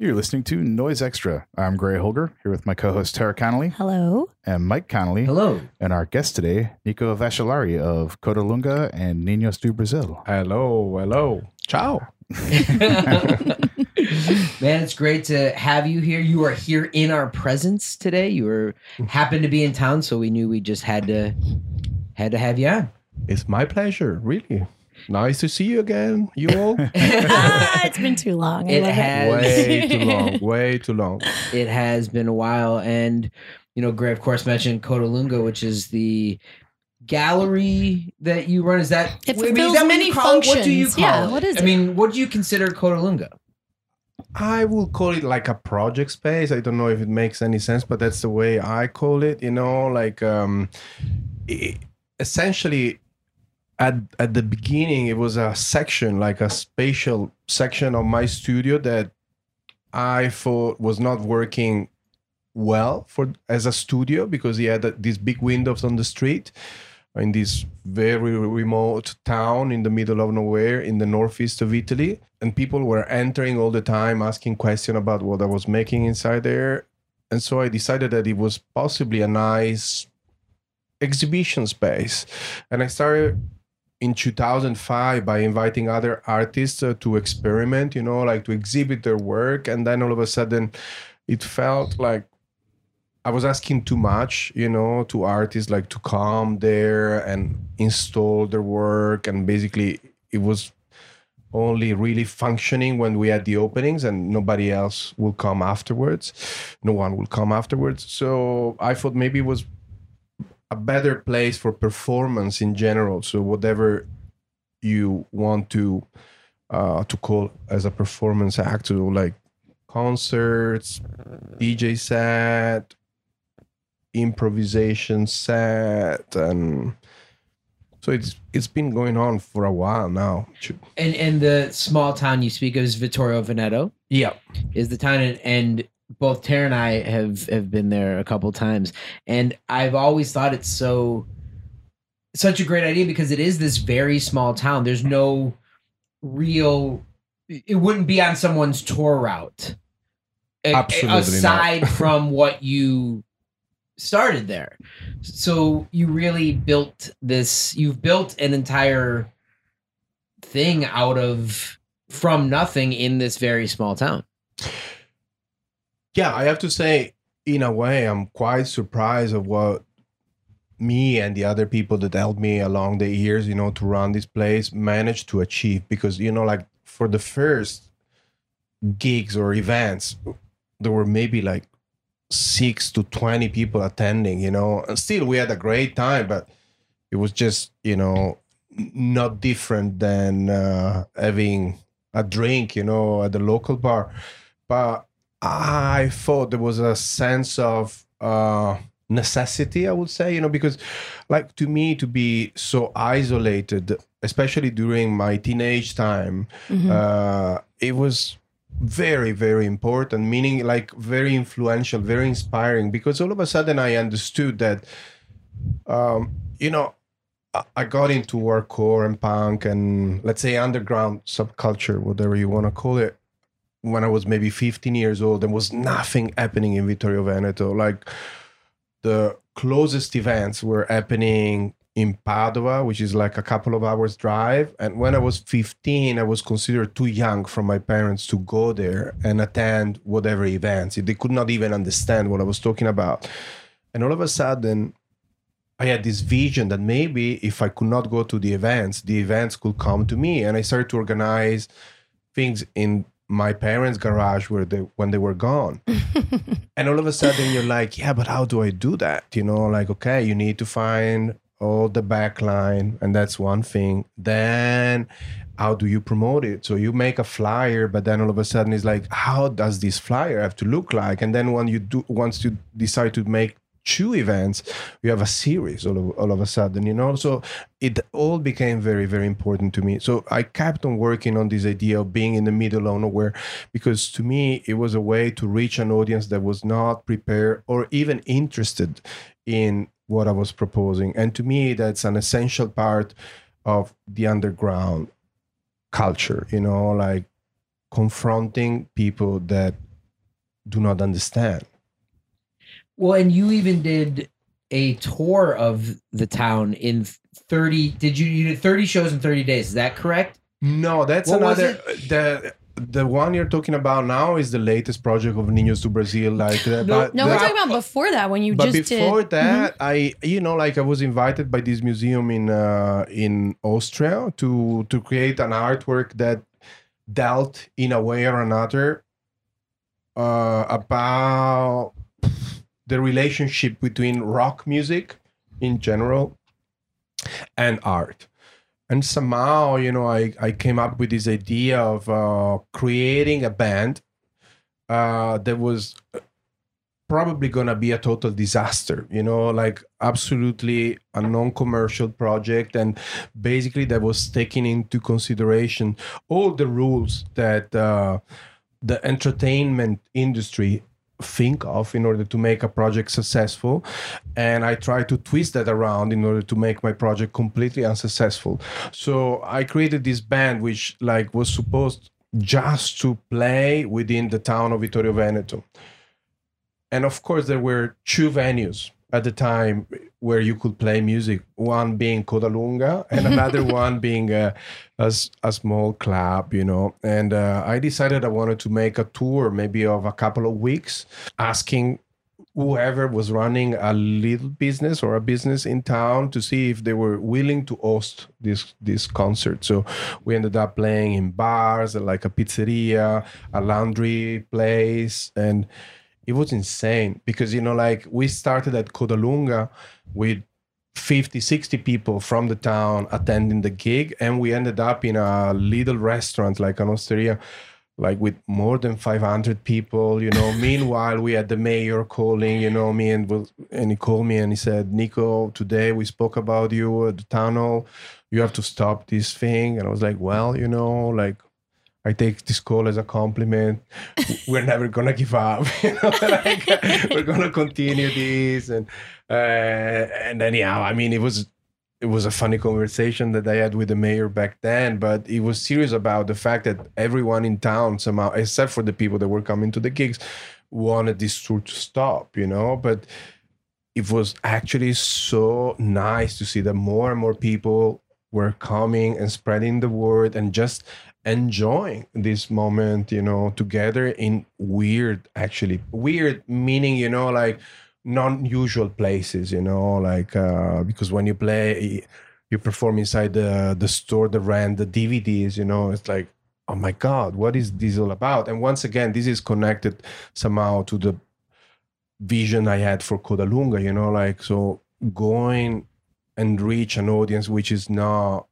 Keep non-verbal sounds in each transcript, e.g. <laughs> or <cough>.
You're listening to Noise Extra. I'm Gray Holger here with my co-host Tara Connolly Hello. and Mike Connolly, Hello. and our guest today, Nico Vascellari of Codalunga and Niños du Brasil. Hello, hello. Ciao. <laughs> Man, it's great to have you here. You are here in our presence today. You were happened to be in town, so we knew we just had to had to have you on. It's my pleasure, really. Nice to see you again, you all. <laughs> <laughs> ah, it's been too long. I It love has- way too long, way too long. It has been a while, and you know, Gray, of course, mentioned Codalunga, which is the gallery that you run. Is that It I mean, is fulfills that what many you call it? What do you functions. call Yeah, it? what is I it? mean, what do you consider Codalunga? I will call it like a project space. I don't know if it makes any sense, but that's the way I call it. You know, like um, i essentially at at the beginning, it was a section, like a spatial section of my studio that I thought was not working well for as a studio because he had these big windows on the street in this very remote town in the middle of nowhere in the northeast of Italy. And people were entering all the time, asking questions about what I was making inside there. And so I decided that it was possibly a nice exhibition space. And I started in 2005 by inviting other artists uh, to experiment, you know, like to exhibit their work. And then all of a sudden, it felt like I was asking too much, you know, to artists like to come there and install their work. And basically, it was only really functioning when we had the openings and nobody else will come afterwards. No one will come afterwards. So I thought maybe it was a better place for performance in general. So whatever you want to uh, to call as a performance act, so like concerts, DJ set, improvisation set, and so it's it's been going on for a while now. And and the small town you speak of is Vittorio Veneto. Yeah. is the town and, and both Tara and I have have been there a couple times. And I've always thought it's so such a great idea because it is this very small town. There's no real it wouldn't be on someone's tour route. Absolutely not. aside <laughs> from what you started there. So you really built this you've built an entire thing out of from nothing in this very small town Yeah, I have to say, in a way, I'm quite surprised of what me and the other people that helped me along the years, you know, to run this place managed to achieve. Because, you know, like for the first gigs or events, there were maybe like six to 20 people attending, you know, and still we had a great time, but it was just, you know, not different than uh, having a drink, you know, at the local bar. But I thought there was a sense of uh, necessity, I would say, you know, because like to me to be so isolated, especially during my teenage time, Mhm. uh, it was very, very important, meaning like very influential, very inspiring, because all of a sudden I understood that, um, you know, I- I got into hardcore and punk and let's say underground subculture, whatever you want to call it, when I was maybe 15 years old. There was nothing happening in Vittorio Veneto. Like the closest events were happening in Padua, which is like a couple of hours drive. And when I was 15, I was considered too young from my parents to go there and attend whatever events. They could not even understand what I was talking about. And all of a sudden, I had this vision that maybe if I could not go to the events, the events could come to me. And I started to organize things in my parents' garage where they when they were gone. <laughs> and all of a sudden you're like, yeah, but how do I do that? You know, like, okay, you need to find all the backline, and that's one thing. Then how do you promote it? So you make a flyer, but then all of a sudden it's like, how does this flyer have to look like? And then when you do once you decide to make two events, you have a series all of, all of a sudden, you know? So it all became very, very important to me. So I kept on working on this idea of being in the middle of nowhere because to me, it was a way to reach an audience that was not prepared or even interested in what I was proposing. And to me, that's an essential part of the underground culture, you know, like confronting people that do not understand. Well, and you even did a tour of the town in 30 did you you did 30 shows in 30 days is that correct No, that's What was another the the one you're talking about now is the latest project of Niños du Brasil. Like that, No, but No, the- we're talking about before that when you but just before did. that i you know like i was invited by this museum in uh in austria to to create an artwork that dealt in a way or another uh about the relationship between rock music in general and art. And somehow you know i i came up with this idea of uh creating a band uh that was probably gonna be a total disaster you know like absolutely a non-commercial project and basically that was taking into consideration all the rules that uh, the entertainment industry think of in order to make a project successful. And i try to twist that around in order to make my project completely unsuccessful. So i created this band which like was supposed just to play within the town of vittorio veneto. And of course there were two venues at the time where you could play music one being codalunga and another <laughs> one being a a small club you know and uh, i decided i wanted to make a tour maybe of a couple of weeks asking whoever was running a little business or a business in town to see if they were willing to host this this concert. So we ended up playing in bars like a pizzeria a laundry place and it was insane because you know like we started at Codalunga with 50 60 people from the town attending the gig and we ended up in a little restaurant like an osteria like with more than 500 people you know. <laughs> Meanwhile we had the mayor calling you know me and was and he called me and he said nico today we spoke about you at the tunnel. You have to stop this thing. And i was like well you know like I take this call as a compliment. We're never gonna give up. <laughs> You know, like, we're gonna continue this, and uh, and anyhow, I mean, it was it was a funny conversation that I had with the mayor back then, but he was serious about the fact that everyone in town somehow, except for the people that were coming to the gigs, wanted this tour to stop. You know, but it was actually so nice to see that more and more people were coming and spreading the word and just enjoying this moment you know together in weird actually weird meaning you know like non-usual places you know like uh because when you play you perform inside the the store the rent, the dvds you know it's like oh my god what is this all about? And once again this is connected somehow to the vision i had for codalunga you know like so going and reach an audience which is not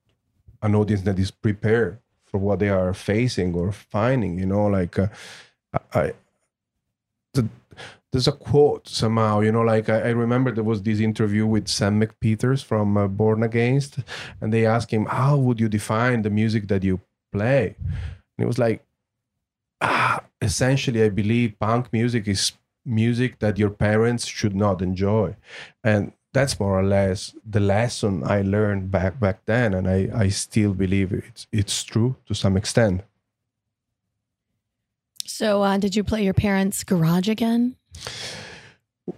an audience that is prepared for what they are facing or finding you know like uh, I, the, there's a quote somehow you know like I, I remember there was this interview with sam mcpheeters from uh, born against and they asked him how would you define the music that you play? And it was like ah essentially i believe punk music is music that your parents should not enjoy. And that's more or less the lesson I learned back back then, and I, I still believe it's it's true to some extent. So, uh, did you play your parents' garage again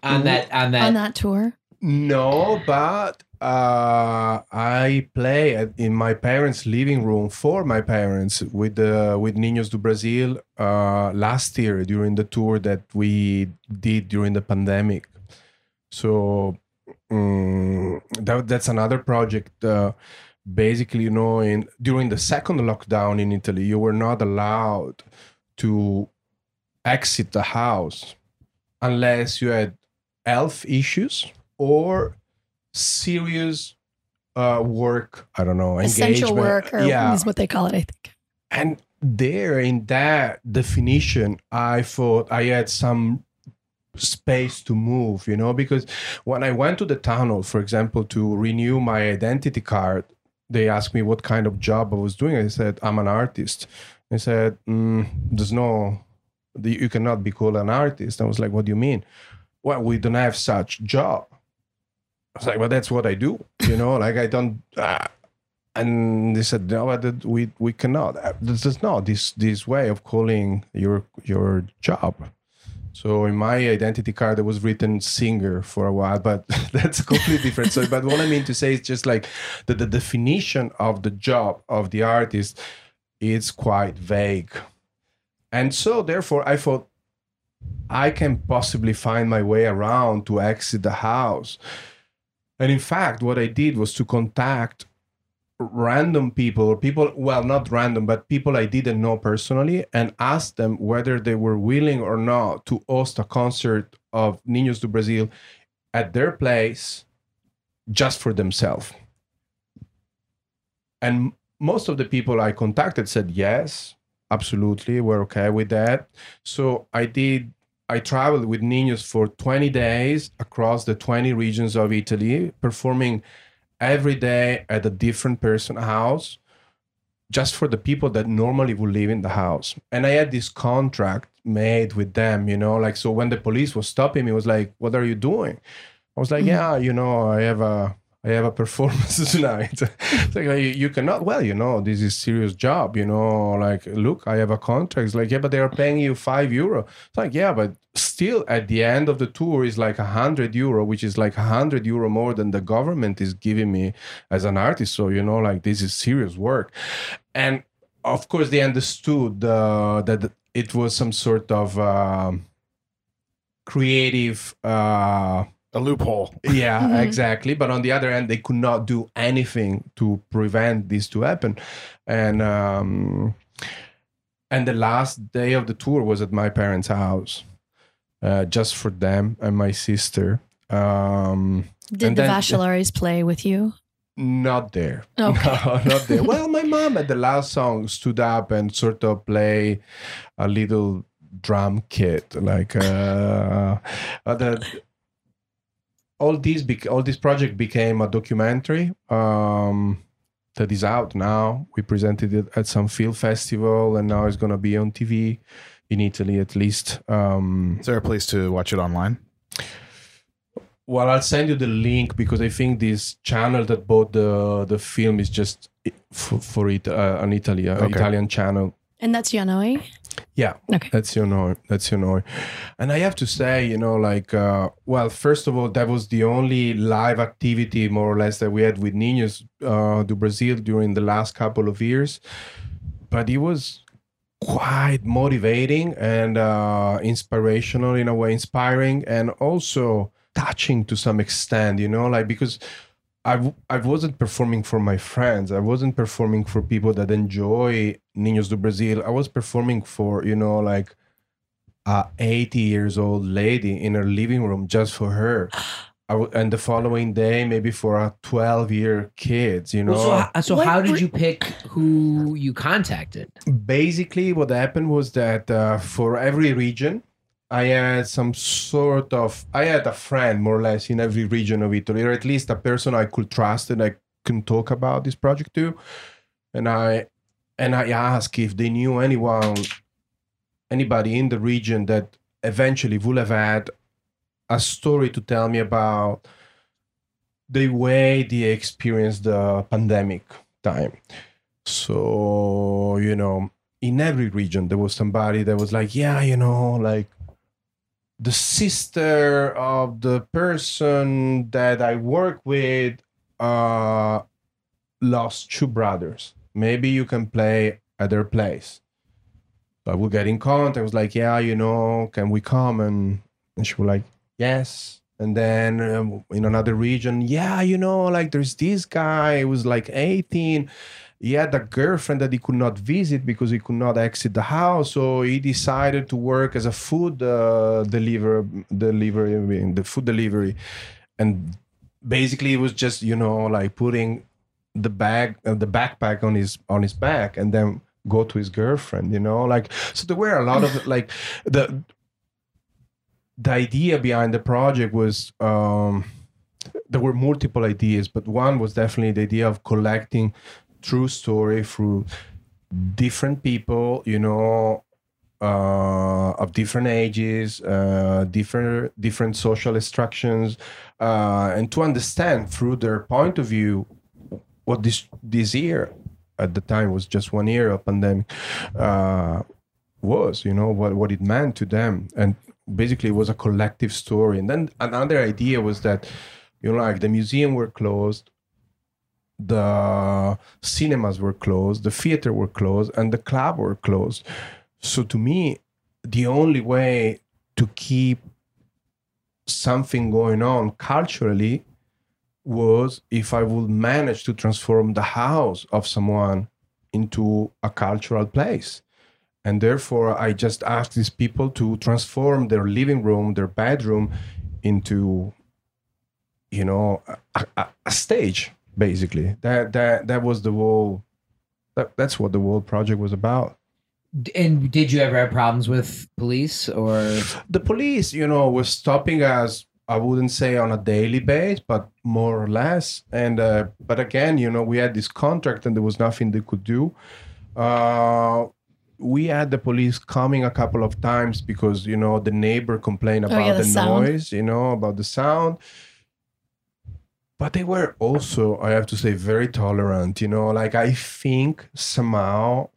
on that on that, on that tour? No, but uh, I play at, in my parents' living room for my parents with the with Niños du Brasil uh, last year during the tour that we did during the pandemic. So um, that, that's another project. Uh, basically, you know, in during the second lockdown in Italy, you were not allowed to exit the house unless you had health issues or serious uh, work. I don't know, Essential engagement. work, or yeah, is what they call it, I think. and there in that definition, I thought I had some space to move, you know, because when I went to the tunnel, for example, to renew my identity card, they asked me what kind of job I was doing. I said, I'm an artist. They said, mm, there's no, you cannot be called an artist. I was like, what do you mean? Well, we don't have such job. I was like, well, that's what I do, you know, like I don't, uh, and they said no that we we cannot there's not this this way of calling your your job So in my identity card, it was written singer for a while, but <laughs> that's completely different. So, but what I mean to say is just like the, the definition of the job of the artist is quite vague. And so, therefore, I thought I can possibly find my way around to exit the house. And in fact, what I did was to contact random people or people well not random but people i didn't know personally and asked them whether they were willing or not to host a concert of niños du brasil at their place just for themselves. And most of the people i contacted said yes absolutely we're okay with that. So i did i traveled with niños for 20 days across the 20 regions of italy performing every day at a different person house just for the people that normally would live in the house and i had this contract made with them you know like so when the police was stopping me it was like what are you doing i was like Mhm. yeah you know i have a i have a performance <laughs> tonight. It's like you, cannot well you know this is serious job you know like look i have a contract. It's like yeah but they are paying you five euro. It's like yeah but still at the end of the tour is like a hundred euro which is like a hundred euro more than the government is giving me as an artist. So you know like this is serious work. And of course they understood uh, that it was some sort of um creative uh A loophole. yeah <laughs> Mhm. exactly but on the other end, they could not do anything to prevent this to happen and um and the last day of the tour was at my parents house uh just for them and my sister um Did the then- play with you? not there <laughs> Okay. no, not there well my mom at the last song stood up and sort of play a little drum kit like uh, uh the all these bec- all this project became a documentary um that is out now we presented it at some film festival and now it's going to be on tv in italy at least um Is there a place to watch it online? well i'll send you the link because i think this channel that bought the the film is just for, for it uh, an italy uh, Okay. italian channel And that's Io noi? Yeah Okay. that's your know that's your know and i have to say you know like uh, well first of all that was the only live activity more or less that we had with niños uh, do brazil during the last couple of years but it was quite motivating and uh, inspirational in a way inspiring and also touching to some extent you know like because I, w- I wasn't performing for my friends. I wasn't performing for people that enjoy Niños du Brasil. I was performing for, you know, like a 80 years old lady in her living room just for her. I w- and the following day, maybe for a 12 year kids, you know. Well, so, so What how did you pick who you contacted? basically what happened was that uh, for every region i had some sort of i had a friend more or less in every region of italy or at least a person i could trust and i can talk about this project to. And i and i asked if they knew anyone anybody in the region that eventually would have had a story to tell me about the way they experienced the pandemic time. So you know in every region there was somebody that was like yeah you know like the sister of the person that i work with uh lost two brothers. Maybe you can play at their place. So i would get in contact. I was like yeah you know can we come? And and she was like yes. And then um, in another region yeah you know like there's this guy who was like 18 he had a girlfriend that he could not visit because he could not exit the house so he decided to work as a food uh, deliver delivery the food delivery. And basically it was just you know like putting the bag uh, the backpack on his on his back and then go to his girlfriend you know like so there were a lot of <laughs> like the the idea behind the project was um there were multiple ideas but one was definitely the idea of collecting true story through different people you know uh, of different ages, uh, different different social extractions, uh, and to understand through their point of view what this this year at the time was just one year of pandemic uh, was, you know, what what it meant to them, and basically it was a collective story. And then another idea was that, you know, like the museum were closed, the cinemas were closed, the theater were closed, and the club were closed. So to me, the only way to keep something going on culturally was if I would manage to transform the house of someone into a cultural place. And therefore, I just asked these people to transform their living room, their bedroom, into, you know, a, a, a stage. Basically, that that that was the whole. That, that's what the whole project was about. And did you ever have problems with police or? The police, you know, was stopping us. I wouldn't say on a daily basis, but more or less. And uh, but again, you know, we had this contract, and there was nothing they could do. Uh, we had the police coming a couple of times because you know the neighbor complained about Oh, yeah, the the, noise, you know, about the sound. But they were also, I have to say, very tolerant. You know, like I think somehow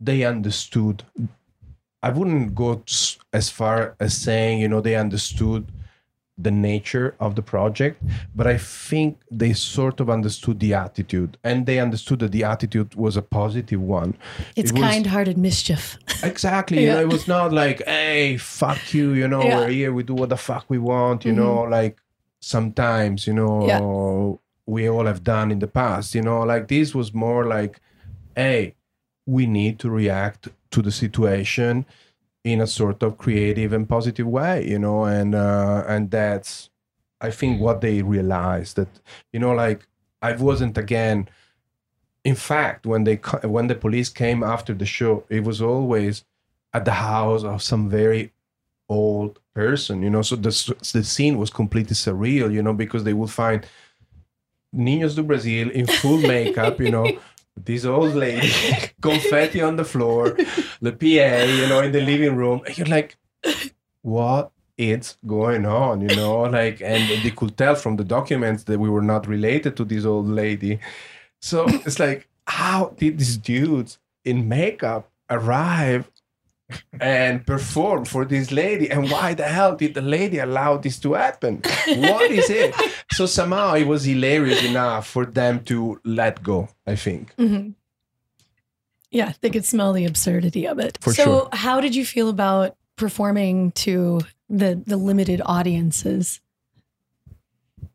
they understood. I wouldn't go as far as saying, you know, they understood the nature of the project, but I think they sort of understood the attitude and they understood that the attitude was a positive one. It's It was- kind-hearted mischief. <laughs> Exactly. You know, it was not like, hey, fuck you, you know, Yeah. we're here, we do what the fuck we want, you mm-hmm. know, like sometimes, you know, we all have done in the past, you know, like this was more like, hey, we need to react to the situation in a sort of creative and positive way, you know, and uh, and that's I think what they realized that, you know, like I wasn't again in fact when they when the police came after the show it was always at the house of some very old person you know? So the, the scene was completely surreal you know because they would find niños du brasil in full <laughs> makeup you know? This old lady <laughs> confetti on the floor the pa you know in the living room. And you're like what is going on? You know? Like and they could tell from the documents that we were not related to this old lady. So it's like, how did these dudes in makeup arrive and perform for this lady? And why the hell did the lady allow this to happen? What is it? <laughs> So somehow it was hilarious enough for them to let go, I think. Mhm. Yeah, they could smell the absurdity of it. For so, sure. how did you feel about performing to the the limited audiences?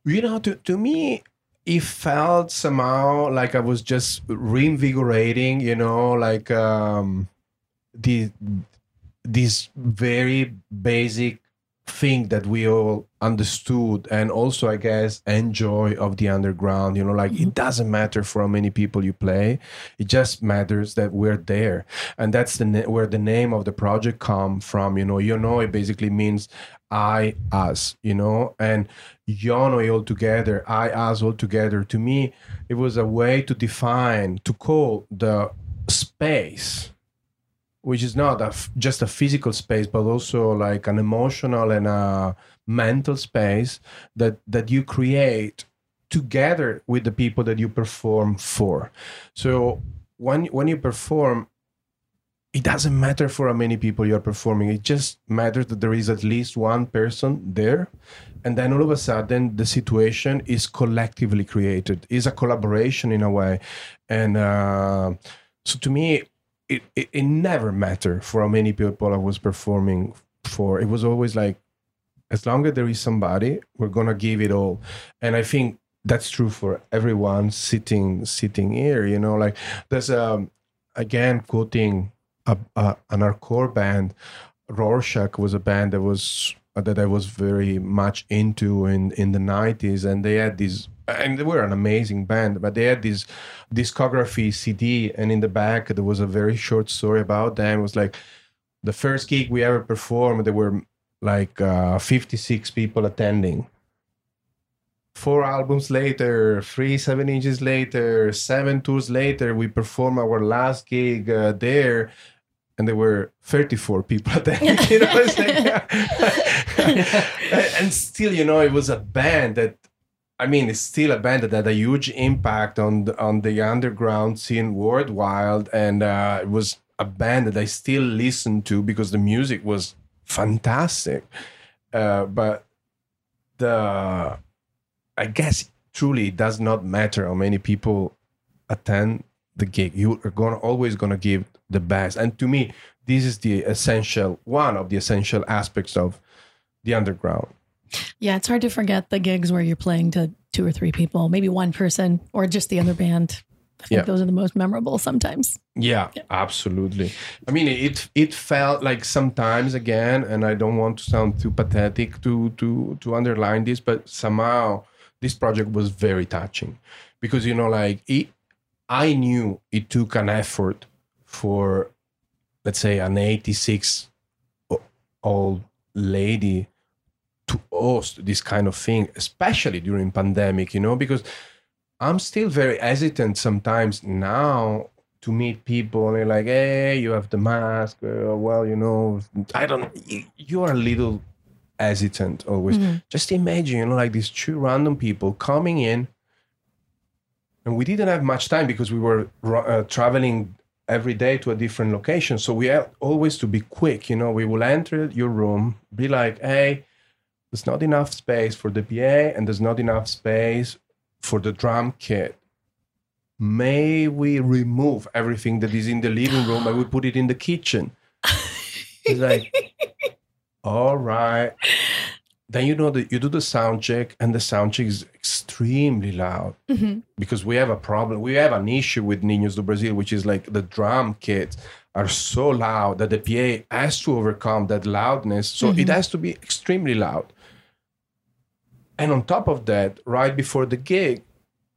You know, to, to me, it felt somehow like I was just reinvigorating, you know, like um the this very basic thing that we all understood and also I guess enjoy of the underground, you know, like it mm-hmm. doesn't matter for how many people you play. It just matters that we're there. And that's the na- where the name of the project come from, you know. You know it basically means I us, you know, and Io noi all together, I us all together. To me, it was a way to define, to call the space, which is not a f- just a physical space, but also like an emotional and a mental space that that you create together with the people that you perform for. So when when you perform, it doesn't matter for how many people you're performing. It just matters that there is at least one person there. And then all of a sudden, the situation is collectively created, is a collaboration in a way. And uh, so to me, it, it, it never mattered for how many people I was performing for. It was always like, as long as there is somebody, we're to give it all. And I think that's true for everyone sitting sitting here you know like there's um again quoting a, a, an hardcore band rorschach was a band that was that i was very much into in in the 90s and they had this and they were an amazing band but they had this discography cd and in the back there was a very short story about them. It was like the first gig we ever performed there were like uh, 56 people attending. Four albums later, three seven inches later, seven tours later, we perform our last gig uh, there, and there were 34 people attending. <laughs> you know, it's like, <laughs> and still, you know, it was a band that. I mean, it's still a band that had a huge impact on the, on the underground scene worldwide, and uh, it was a band that I still listen to because the music was fantastic. Uh, but the, I guess truly it does not matter how many people attend the gig. You are gonna always gonna give the best. And to me, this is the essential one of the essential aspects of the underground. Yeah, it's hard to forget the gigs where you're playing to two or three people, maybe one person, or just the other band. I think Yeah. those are the most memorable sometimes. Yeah, absolutely. I mean, it it felt like sometimes again, and I don't want to sound too pathetic to to to underline this, but somehow this project was very touching because you know, like it, I knew it took an effort for, let's say, an 86 old lady to host this kind of thing, especially during pandemic, you know, because I'm still very hesitant sometimes now to meet people and like, hey, you have the mask. Uh, well, you know, I don't, you, you are a little hesitant always. Mhm. Just imagine, you know, like these two random people coming in. And we didn't have much time because we were uh, traveling every day to a different location. So we had always to be quick. You know, we will enter your room, be like, hey, there's not enough space for the PA and there's not enough space for the drum kit. May we remove everything that is in the living room and we put it in the kitchen? It's like, <laughs> all right. Then you know that you do the sound check, and the sound check is extremely loud Mhm. because we have a problem. We have an issue with Niños du Brasil, which is like the drum kits are so loud that the PA has to overcome that loudness. So it Mhm. has to be extremely loud. And on top of that, right before the gig,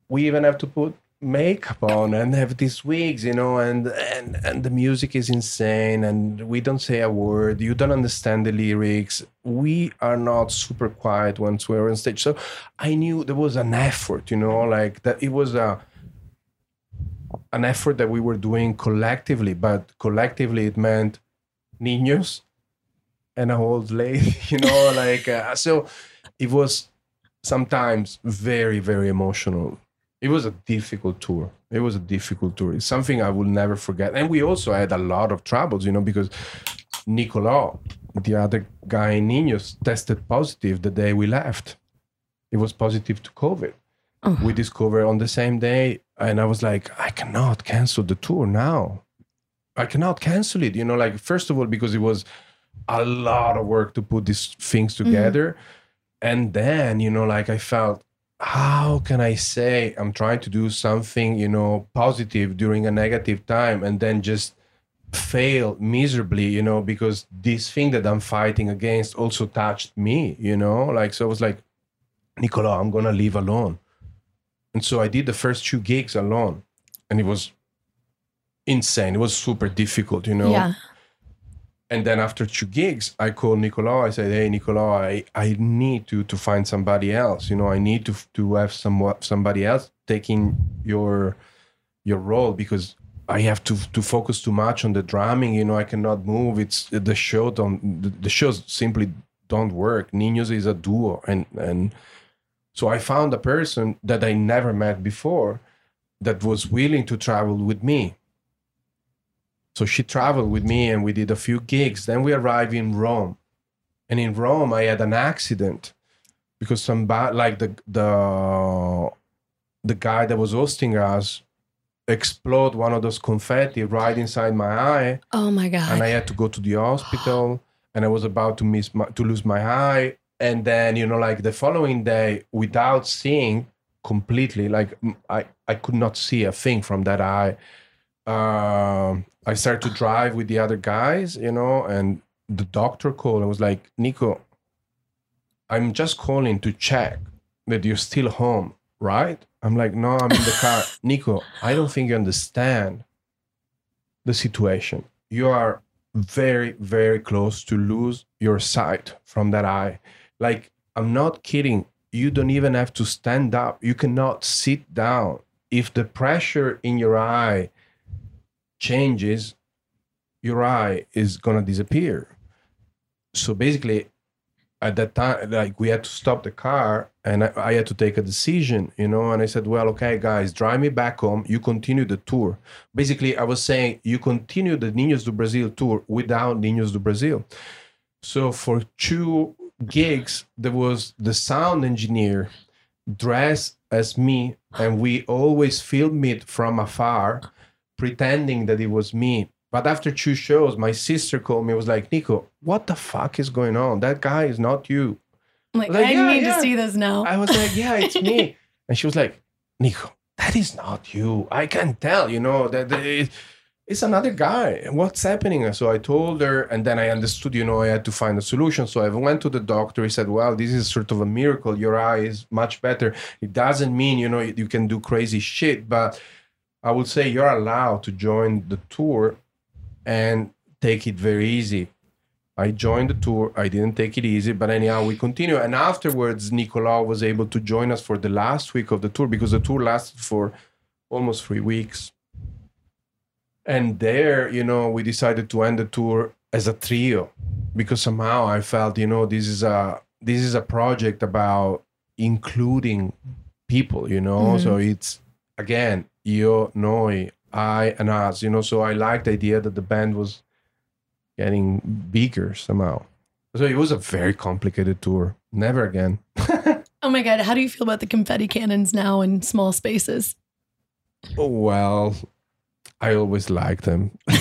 we even have to put makeup on and have these wigs, you know, and and and the music is insane and we don't say a word. You don't understand the lyrics. We are not super quiet once we're on stage. So I knew there was an effort, you know, like that it was a an effort that we were doing collectively, but collectively it meant niños and a old lady, <laughs> you know, like uh, so it was sometimes very very emotional it was a difficult tour. It was a difficult tour. It's something i will never forget. And we also had a lot of troubles you know because nicola the other guy in niños tested positive the day we left. It was positive to covid. Oh. we discovered on the same day and i was like i cannot cancel the tour now. I cannot cancel it you know like first of all because it was a lot of work to put these things mm-hmm. together. And then you know like i felt how can i say i'm trying to do something you know positive during a negative time and then just fail miserably you know because this thing that i'm fighting against also touched me you know? Like so i was like nicola i'm gonna leave alone. And so i did the first two gigs alone and it was insane. It was super difficult you know? Yeah. And then after two gigs, I called Nicola. I said, "Hey, Nicola, I, I need to to find somebody else. You know, I need to to have some somebody else taking your your role because I have to to focus too much on the drumming. You know, I cannot move. It's the show don't the, the shows simply don't work. Niños is a duo, and and so I found a person that I never met before that was willing to travel with me. So she traveled with me and we did a few gigs. Then we arrived in Rome. And in Rome I had an accident because somebody like the the the guy that was hosting us explode one of those confetti right inside my eye Oh my God. and I had to go to the hospital, <gasps> and I was about to miss my, to lose my eye, and then you know, like the following day, without seeing completely, like I, I could not see a thing from that eye. Um, I started to drive with the other guys, you know, and the doctor called and was like, Nico, I'm just calling to check that you're still home, right? I'm like, no, I'm in the <laughs> car. Nico, I don't think you understand the situation. You are very, very close to lose your sight from that eye. Like, I'm not kidding. You don't even have to stand up. You cannot sit down. If the pressure in your eye changes, your eye is gonna disappear. So basically, at that time, like we had to stop the car and I, I had to take a decision, you know. And I said, well, okay, guys, drive me back home. You continue the tour. Basically, I was saying you continue the Niños du Brasil tour without Niños du Brasil. So for two gigs, there was the sound engineer dressed as me, and we always filmed it from afar, pretending that it was me. But after two shows, my sister called me. Was like, Nico, what the fuck is going on? That guy is not you. I'm like, Like, I yeah, need yeah. to see this now. I was like, yeah, it's me. <laughs> And she was like, Nico, that is not you. I can tell, you know, that that it- it's another guy. What's happening? So I told her, and then I understood, you know, I had to find a solution. So I went to the doctor. He said, well, this is sort of a miracle. Your eye is much better. It doesn't mean, you know, you can do crazy shit, but I would say you're allowed to join the tour and take it very easy. I joined the tour. I didn't take it easy, but anyhow, we continue. And afterwards, Nicolau was able to join us for the last week of the tour because the tour lasted for almost three weeks. And there, you know, we decided to end the tour as a trio because somehow I felt, you know, this is a this is a project about including people, you know. Mhm. So it's again, io, noi, I, and us, you know. So I liked the idea that the band was getting bigger somehow. So it was a very complicated tour. Never again. <laughs> Oh my god, how do you feel about the confetti cannons now in small spaces? Oh, well, I always liked them. <laughs> we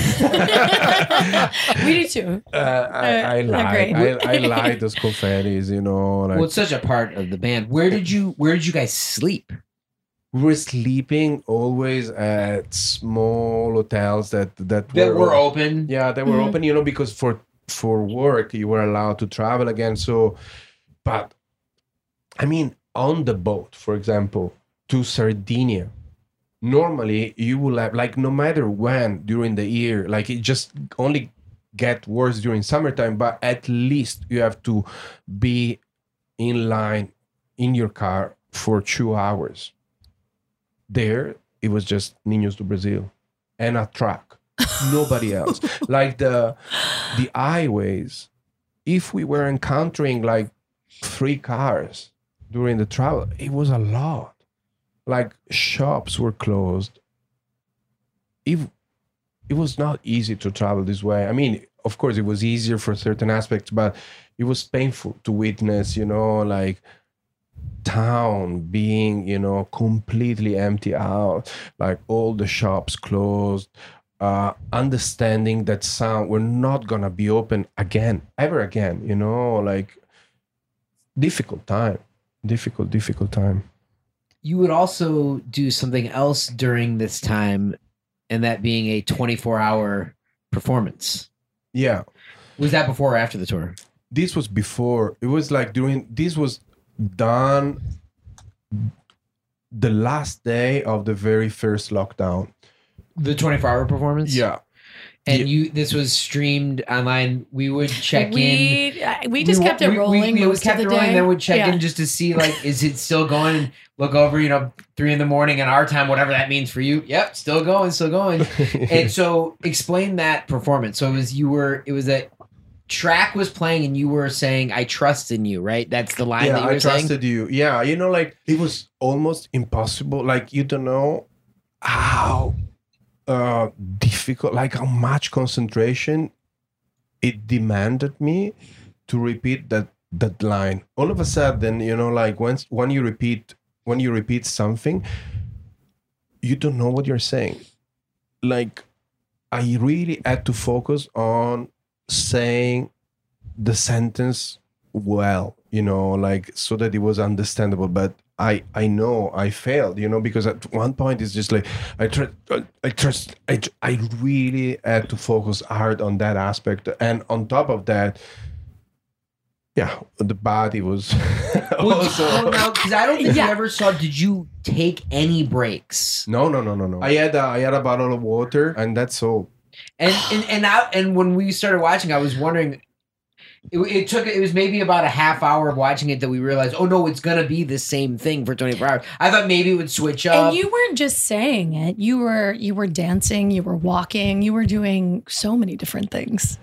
do too. Uh, I, I Uh, like. I, I like those confettis, you know. Like well, it's such a part of the band. Where did you Where did you guys sleep? We were sleeping always at small hotels that that, That were open. Yeah, they were Mhm. open, you know, because for for work you were allowed to travel again. So, but I mean, on the boat, for example, to Sardinia, normally you will have like no matter when during the year, like it just only get worse during summertime, but at least you have to be in line in your car for two hours. There, it was just Niños du Brasil and a truck. Nobody <laughs> else. like the the highways, if we were encountering like three cars during the travel, it was a lot. Like shops were closed. If it was not easy to travel this way. I mean, of course, it was easier for certain aspects, but it was painful to witness, you know, like town being, you know, completely empty out, like all the shops closed, uh, understanding that sound we're not gonna be open again, ever again, you know, like difficult time, difficult, difficult time. You would also do something else during this time, and that being a 24 hour performance. Yeah, Was that before or after the tour? this was before. It was like during. This was done the last day of the very first lockdown. The 24 hour performance? Yeah, And Yeah. you, this was streamed online. We would check in. we, uh, We just wa- kept it we- rolling. We, we most kept of it the rolling, day. then we'd check Yeah. in just to see like, is it still going? And look over, you know, three in the morning in our time, whatever that means for you. Yep, still going, still going. <laughs> and so, explain that performance. So it was you were it was a track was playing, and you were saying, "I trust in you." Right? That's the line that yeah, I saying. trusted you. Yeah, you know, like it was almost impossible. Like you don't know how uh difficult, like how much concentration it demanded me to repeat that that line. All of a sudden, you know, like once when you repeat when you repeat something, you don't know what you're saying. Like I really had to focus on saying the sentence well you know like so that it was understandable but i i know i failed you know because at one point it's just like i trust i trust I, tr- I really had to focus hard on that aspect and on top of that yeah the body was <laughs> Well, also because I don't think Yeah. you ever saw. Did you take any breaks? no no no no no i had a, i had a bottle of water and that's all And <sighs> and and I, and when we started watching, I was wondering. It, it took it was maybe about a half hour of watching it that we realized oh no it's gonna be the same thing for 24 hours i thought maybe it would switch up And you weren't just saying it. You were you were dancing, you were walking, you were doing so many different things.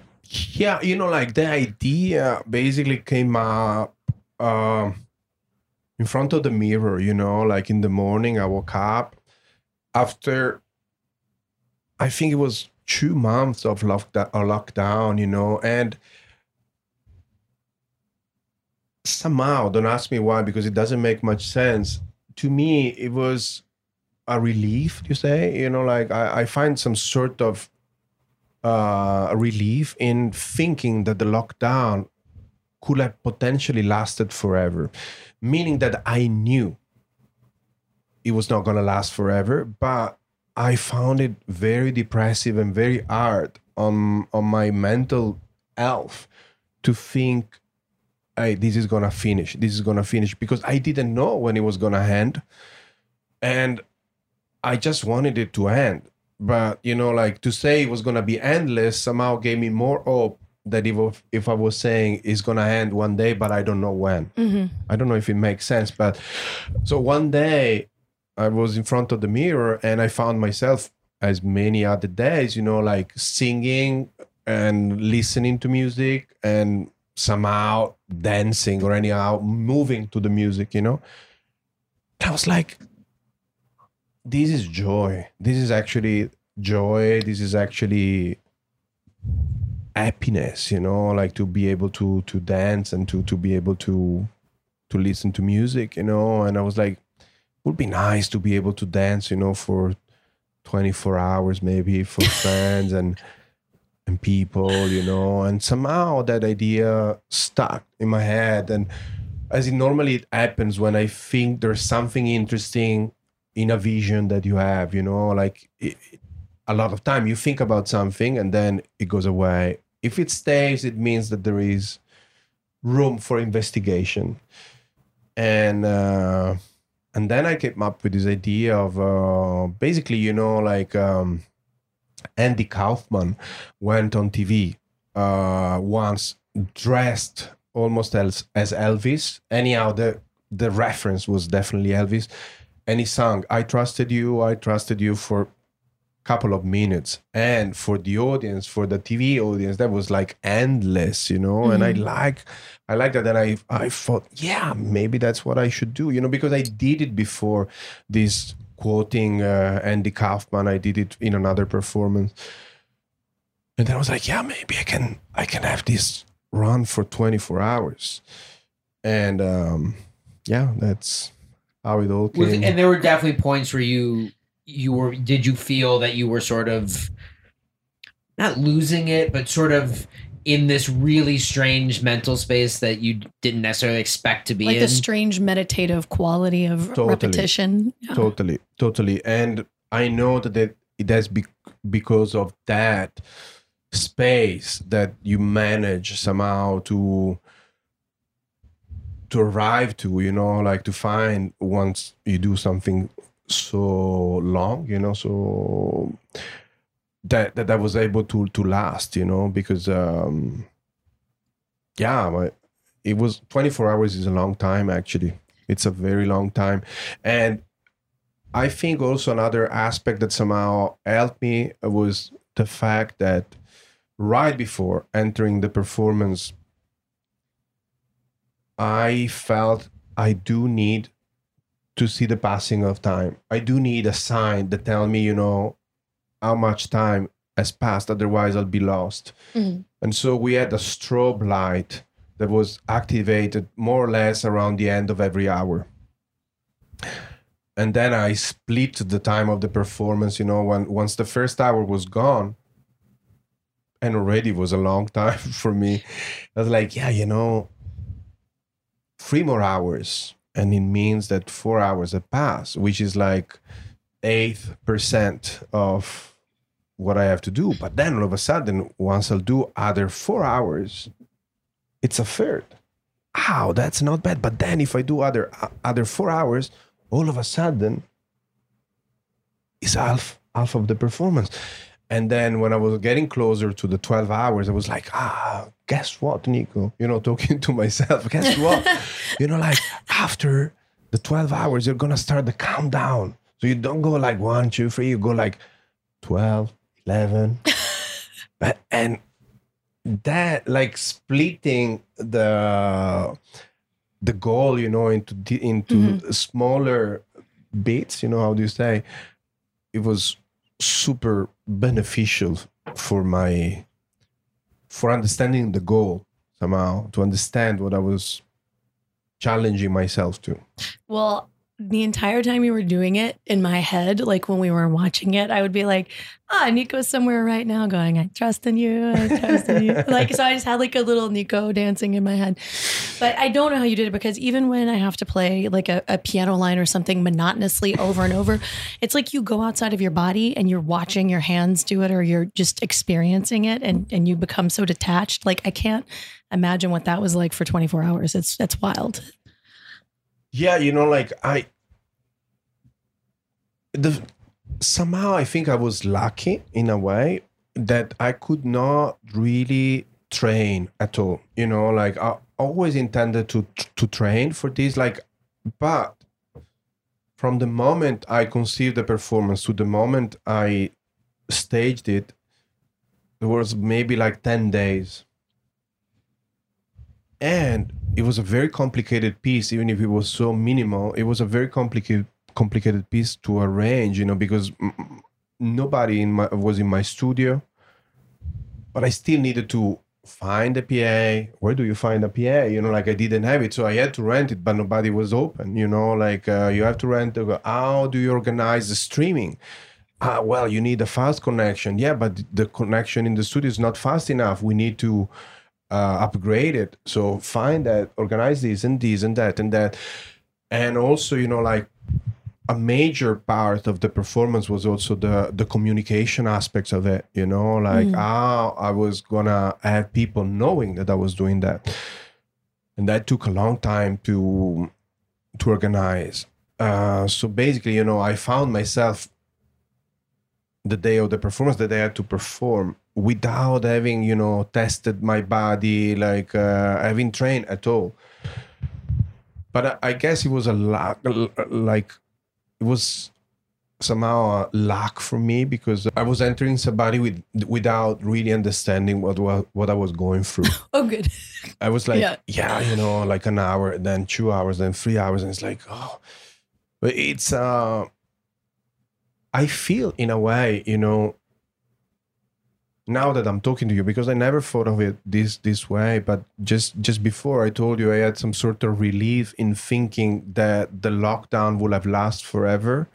yeah you know like the idea basically came up um in front of the mirror you know like in the morning i woke up after i think it was two months of lockdown, lockdown you know and somehow don't ask me why because it doesn't make much sense. To me it was a relief you say? You know like i, I find some sort of uh, relief in thinking that the lockdown could have potentially lasted forever meaning that i knew it was not going to last forever but i found it very depressive and very hard on on my mental health to think hey, this is gonna finish. This is gonna finish because I didn't know when it was gonna end, and I just wanted it to end. But you know, like to say it was gonna be endless somehow gave me more hope that if if I was saying it's gonna end one day, but I don't know when. Mhm. I don't know if it makes sense, but so one day I was in front of the mirror and I found myself as many other days, you know, like singing and listening to music and somehow dancing or anyhow moving to the music, you know. I was like, this is joy. This is actually joy. This is actually happiness, you know, like to be able to to dance and to to be able to to listen to music, you know. And I was like, would be nice to be able to dance, you know, for 24 hours maybe for <laughs> friends and and people, you know, and somehow that idea stuck in my head. And as it normally it happens when I think there's something interesting in a vision that you have, you know, like it, a lot of time you think about something and then it goes away. If it stays, it means that there is room for investigation. And uh, and then I came up with this idea of uh, basically, you know, like um, Andy Kaufman went on TV uh, once dressed almost as, as Elvis. Anyhow, the the reference was definitely Elvis, and he sang "I trusted you, I trusted you" for couple of minutes, and for the audience, for the TV audience, that was like endless, you know. And I like, I like that. And I I thought, yeah, maybe that's what I should do, you know, because I did it before this quoting uh, Andy Kaufman. I did it in another performance, and then I was like, yeah, maybe I can I can have this run for 24 hours, and um, yeah, that's how it all came. and there were definitely points where you you were did you feel that you were sort of not losing it but sort of in this really strange mental space that you didn't necessarily expect to be in Like in the strange meditative quality of Totally. repetition. Yeah. totally totally and i know that it, it has be, because of that space that you manage somehow to to arrive to you know like to find once you do something so long you know so that that I was able to to last you know because um yeah my, it was 24 hours is a long time actually. It's a very long time. And I think also another aspect that somehow helped me was the fact that right before entering the performance, I felt I do need to see the passing of time. I do need a sign that tell me, you know, how much time has passed. Otherwise, I'll be lost. Mhm. And so we had a strobe light that was activated more or less around the end of every hour and then I split the time of the performance. You know, when once the first hour was gone, and already was a long time <laughs> for me. I was like, yeah, you know, three more hours, and it means that four hours have passed, which is like eight percent of what I have to do. But then all of a sudden, once I'll do other four hours, it's a third. Ow, that's not bad. But then if I do other other four hours, all of a sudden it's half half of the performance and then when i was getting closer to the 12 hours i was like ah guess what nico? You know talking <laughs> to myself. Guess what? <laughs> You know like after the 12 hours you're gonna start the countdown so you don't go like one two three you go like 12 11 <laughs> But- and that like splitting the the goal you know into into mm-hmm. smaller bits you know how do you say? It was super beneficial for my for understanding the goal somehow to understand what i was challenging myself to. Well, the entire time you were doing it in my head, like when we were watching it, I would be like, ah, Nico's somewhere right now going, I trust in you. I trust in you. <laughs> like, so I just had like a little Nico dancing in my head. But I don't know how you did it because even when I have to play like a, a piano line or something monotonously over and over, it's like you go outside of your body and you're watching your hands do it or you're just experiencing it and, and you become so detached. Like, I can't imagine what that was like for 24 hours. It's, that's wild. Yeah, you know, like I the somehow I think I was lucky in a way that I could not really train at all. You know, like I always intended to to train for this, like, but from the moment I conceived the performance to the moment I staged it, there was maybe like 10 days. And it was a very complicated piece, even if it was so minimal. It was a very complicated complicated piece to arrange, you know, because nobody in my was in my studio, but I still needed to find a PA. Where do you find a PA? You know, like I didn't have it, so I had to rent it, but nobody was open. You know, like uh, you have to rent. How do you organize the streaming? Ah, well, you need a fast connection. Yeah, but the connection in the studio is not fast enough. We need to uh, upgrade it. So find that, organize this and this and that and that, and also, you know, like a major part of the performance was also the the communication aspects of it you know? Like mm. how i was gonna have people knowing that i was doing that. And that took a long time to to organize. Uh, so basically you know i found myself the day of the performance that i had to perform without having you know tested my body like uh, having trained at all. But I, I guess it was a lot like it was somehow a lack for me because I was entering somebody with without really understanding what what, what I was going through. <laughs> oh, good. I was like, yeah. yeah, you know, like an hour, then two hours, then three hours, and it's like, oh, but it's uh, I feel in a way, you know, now that I'm talking to you because I never thought of it this this way but just just before I told you I had some sort of relief in thinking that the lockdown will have lasted forever.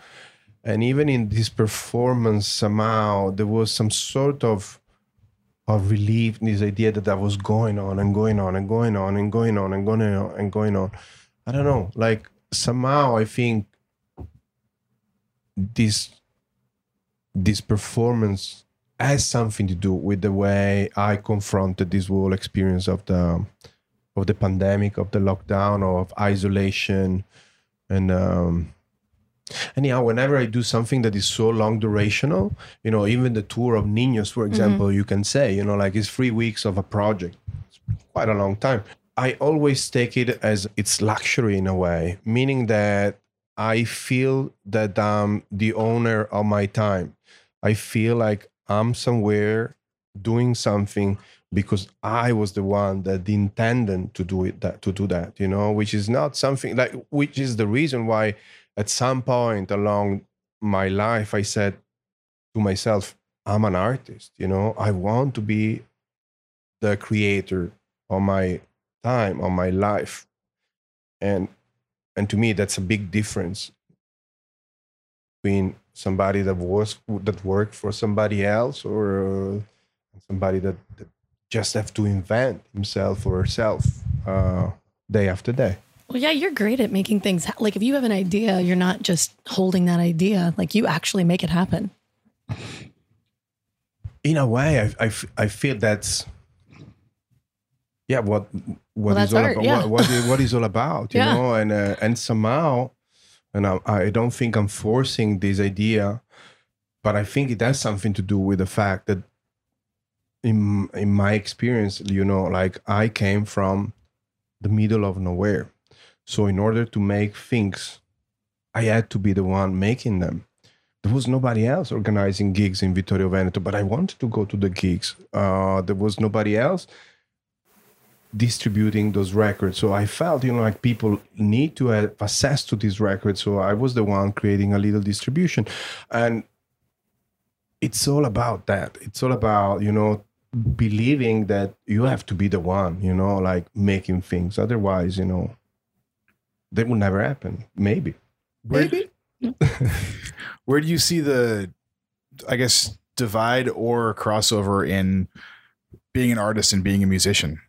And even in this performance somehow there was some sort of of relief in this idea that that was going on and going on and going on and going on and going on and going on. I don't know like somehow I think this this performance has something to do with the way I confronted this whole experience of the of the pandemic, of the lockdown, of isolation, and um, anyhow, whenever I do something that is so long durational, you know, even the tour of Niños, for example, mm-hmm. you can say, you know, like it's three weeks of a project, it's quite a long time. I always take it as it's luxury in a way, meaning that I feel that I'm the owner of my time. I feel like I'm somewhere doing something because I was the one that intended to do it that to do that, you know, which is not something like which is the reason why at some point along my life I said to myself, I'm an artist, you know, I want to be the creator of my time, of my life. And and to me that's a big difference between somebody that was that worked for somebody else or uh, somebody that, that, just have to invent himself or herself uh, day after day well yeah you're great at making things ha- like if you have an idea you're not just holding that idea like you actually make it happen in a way i, I, I feel that's yeah what what well, is all art, about yeah. what, what, is, what is all about you <laughs> yeah. know and uh, and somehow and I, I don't think I'm forcing this idea, but I think it has something to do with the fact that in in my experience, you know, like I came from the middle of nowhere. So in order to make things, I had to be the one making them. There was nobody else organizing gigs in Vittorio Veneto, but I wanted to go to the gigs. Uh, there was nobody else distributing those records. So I felt, you know, like people need to have access to these records. So I was the one creating a little distribution. And it's all about that. It's all about, you know, believing that you have to be the one, you know, like making things. Otherwise, you know, that will never happen. Maybe. Where, Maybe. <laughs> where do you see the, I guess, divide or crossover in being an artist and being a musician?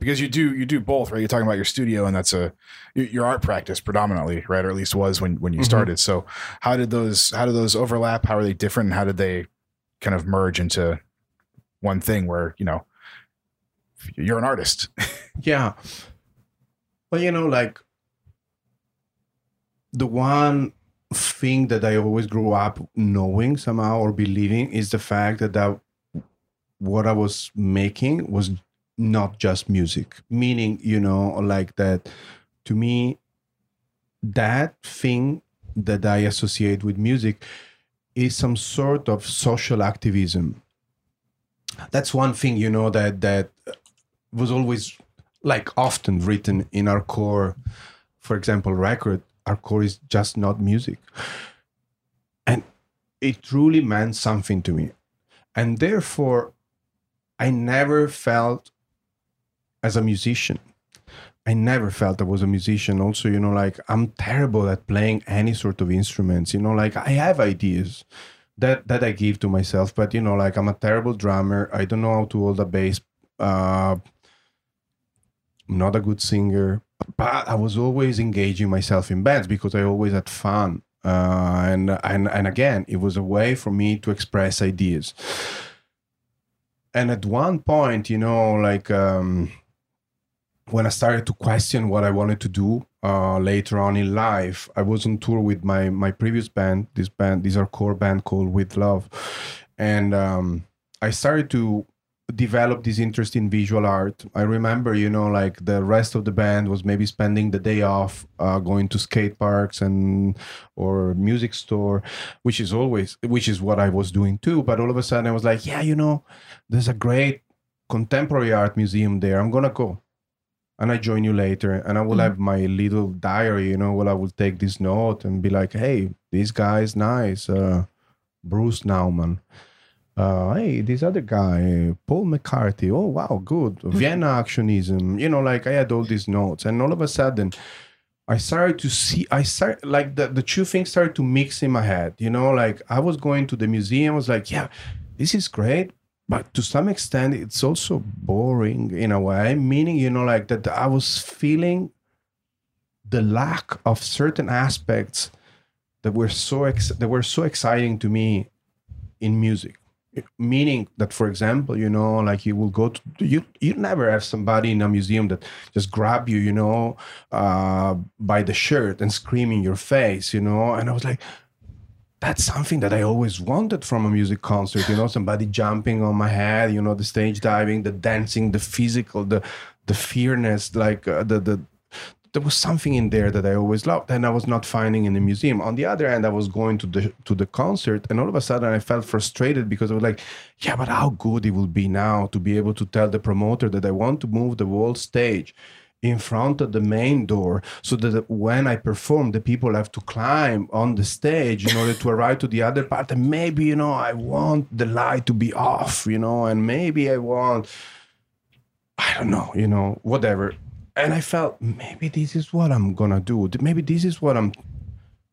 Because you do you do both, right? You're talking about your studio, and that's a your- art practice predominantly, right? Or at least was when when you Mhm. started. So how did those how did those overlap? How are they different? And how did they kind of merge into one thing where you know you're an artist? <laughs> Yeah. Well, you know, like the one thing that I always grew up knowing somehow or believing is the fact that, that what I was making was not just music. Meaning, you know, like that to me, that thing that I associate with music is some sort of social activism. That's one thing, you know, that that was always like often written in our core for example record our core is just not music and it truly meant something to me and therefore i never felt as a musician i never felt i was a musician also you know like i'm terrible at playing any sort of instruments you know like i have ideas that that i give to myself but you know like i'm a terrible drummer i don't know how to hold a bass uh I'm not a good singer, but I was always engaging myself in bands because I always had fun. Uh, and and and again, it was a way for me to express ideas. And at one point, you know, like um, when I started to question what I wanted to do uh, later on in life, I was on tour with my my previous band. This band, these are core band called With Love, and um, I started to develop this interest in visual art. I remember, you know, like the rest of the band was maybe spending the day off, uh, going to skate parks and or music store, which is always which is what I was doing too. But all of a sudden, I was like, yeah, you know, there's a great contemporary art museum there. I'm gonna go. And I join you later, and I will Mhm. have my little diary, you know, where I will take this note and be like, "Hey, this guy is nice, uh, Bruce Nauman uh, hey, this other guy, Paul McCarthy. Oh, wow, good. <laughs> Vienna Actionism. You know, like I had all these notes, and all of a sudden, I started to see. I start like the the two things started to mix in my head. You know, like I was going to the museum. I was like, yeah, this is great. But to some extent, it's also boring in a way. Meaning, you know, like that I was feeling the lack of certain aspects that were so ex- that were so exciting to me in music meaning that for example you know like you will go to you you never have somebody in a museum that just grab you you know uh by the shirt and scream in your face you know and i was like that's something that i always wanted from a music concert you know somebody jumping on my head you know the stage diving the dancing the physical the the fearness like uh, the the there was something in there that I always loved, and I was not finding in the museum. On the other hand, I was going to the to the concert, and all of a sudden, I felt frustrated because I was like, "Yeah, but how good it will be now to be able to tell the promoter that I want to move the whole stage in front of the main door, so that when I perform, the people have to climb on the stage in order to arrive to the other part. And maybe you know, I want the light to be off, you know, and maybe I want." I don't know, you know, whatever and I felt maybe this is what I'm gonna do. Maybe this is what I'm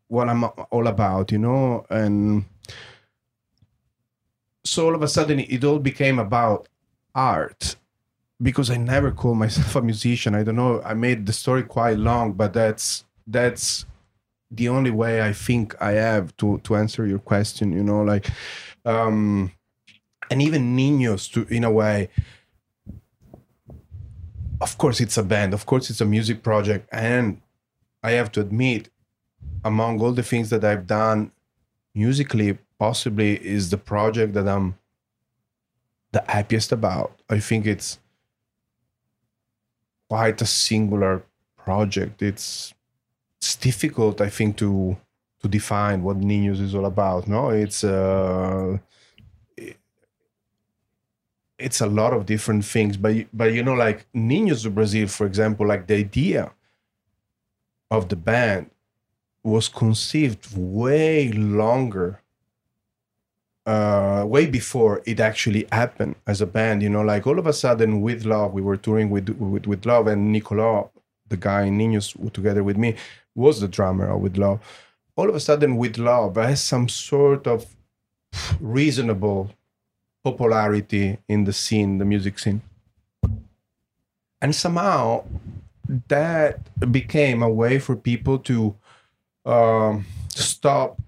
what I'm all about, you know. And so all of a sudden, it all became about art because I never call myself a musician. I don't know. I made the story quite long, but that's that's the only way I think I have to to answer your question. You know, like, um, and even Niños, to in a way of course it's a band of course it's a music project and i have to admit among all the things that i've done musically possibly is the project that i'm the happiest about i think it's quite a singular project. It's it's difficult i think to to define what Niños is all about no? It's uh it's a lot of different things but but you know like Niños du Brasil for example like the idea of the band was conceived way longer uh way before it actually happened as a band you know like all of a sudden with love we were touring with with, with love and Nicolas the guy in Niños together with me, was the drummer With Love. All of a sudden, With Love has some sort of reasonable popularity in the scene, the music scene. And somehow that became a way for people to um, stop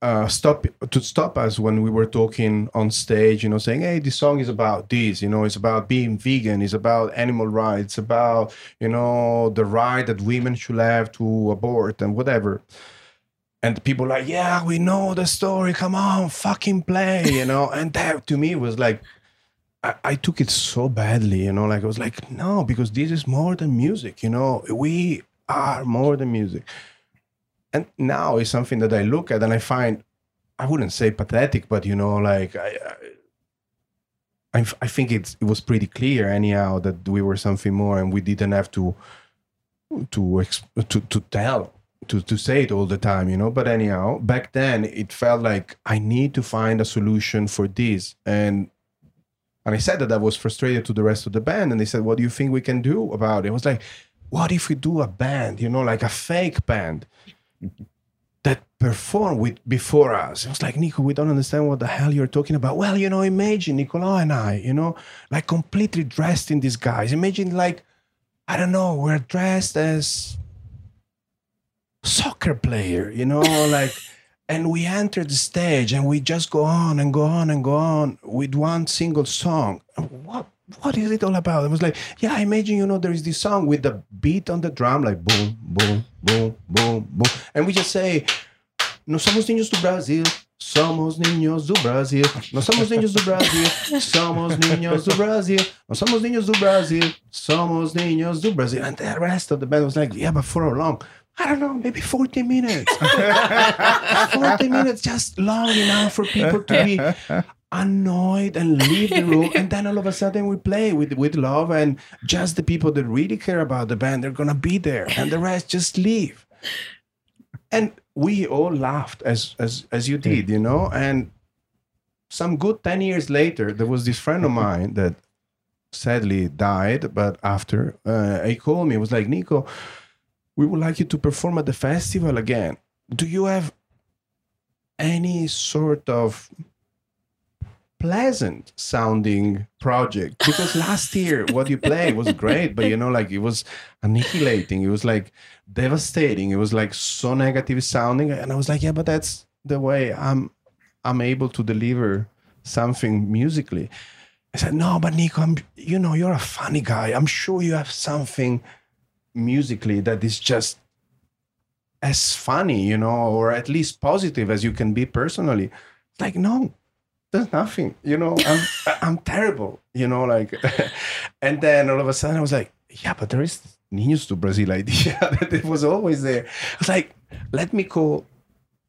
uh, stop to stop us when we were talking on stage, you know, saying, "Hey, this song is about this. You know, it's about being vegan. It's about animal rights. About you know the right that women should have to abort and whatever." And people like, "Yeah, we know the story. Come on, fucking play." You know, <laughs> and that to me was like, I, I took it so badly. You know, like I was like, "No, because this is more than music. You know, we are more than music." And now it's something that I look at and I find I wouldn't say pathetic, but you know, like I, I, I think it's it was pretty clear anyhow that we were something more, and we didn't have to to to to tell to to say it all the time, you know. But anyhow, back then it felt like I need to find a solution for this, and and I said that I was frustrated to the rest of the band, and they said, "What do you think we can do about it?" I was like, "What if we do a band, you know, like a fake band?" That performed with before us. It was like, Nico, we don't understand what the hell you're talking about. Well, you know, imagine Nicola and I, you know, like completely dressed in disguise. Imagine like, I don't know, we're dressed as soccer player, you know, <laughs> like and we enter the stage and we just go on and go on and go on with one single song. What what is it all about? It was like, yeah, I imagine, you know, there is this song with the beat on the drum, like boom, boom, boom, boom, boom. And we just say, Nós somos niños do Brasil, somos niños do Brasil. Nós somos niños do Brasil, somos niños do Brasil. Nós somos niños do Brasil, somos niños do Brasil. And the rest of the band was like, yeah, but for how long? I don't know, maybe 40 minutes. <laughs> 40 minutes, just long enough for people to be annoyed and leave the room and then all of a <laughs> sudden we play with with love and just the people that really care about the band they're gonna be there and the rest just leave. And we all laughed as as as you did you know and some good 10 years later there was this friend of <laughs> mine that sadly died but after uh, he called me was like nico we would like you to perform at the festival again. Do you have any sort of pleasant sounding project. Because last year what you played was great but you know like it was annihilating. It was like devastating. It was like so negative sounding. And i was like yeah but that's the way i'm i'm able to deliver something musically. I said no but nico i'm you know you're a funny guy. I'm sure you have something musically that is just as funny you know or at least positive as you can be personally. Like no there's nothing you know i'm <laughs> i'm terrible you know like <laughs> and then all of a sudden i was like yeah but there is niños du brasil idea <laughs> that it was always there. I was like let me call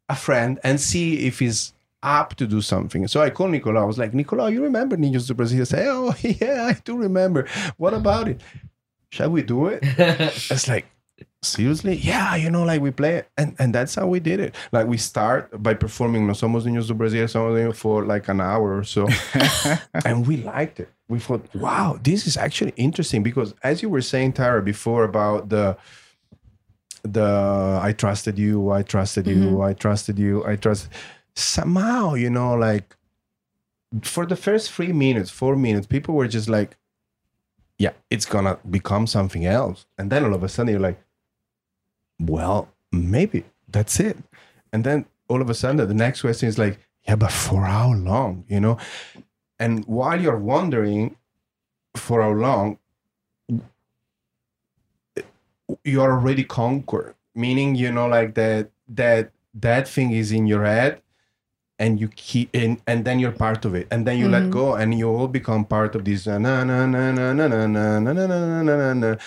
a friend and see if he's up to do something. So i called nicola i was like nicola you remember niños du brasil i say oh yeah i do remember. What about it? Shall we do it? It's like seriously? Yeah you know like we play it and and that's how we did it. Like we start by performing no somos niños do brasil somos for like an hour or so. <laughs> And we liked it. We thought wow this is actually interesting because as you were saying tara before about the the i trusted you i trusted you Mhm. i trusted you i trust somehow you know like for the first three minutes four minutes people were just like yeah it's gonna become something else. And then all of a sudden you're like well, maybe that's it. And then all of a sudden, the next question is like, yeah, but for how long? You know? And while you're wondering for how long, you're already conquered, meaning, you know, like that, that, that thing is in your head and you keep in, and then you're part of it, and then you let Mhm. go, and you all become part of this. uh, Na na na na na na na na na na na na na and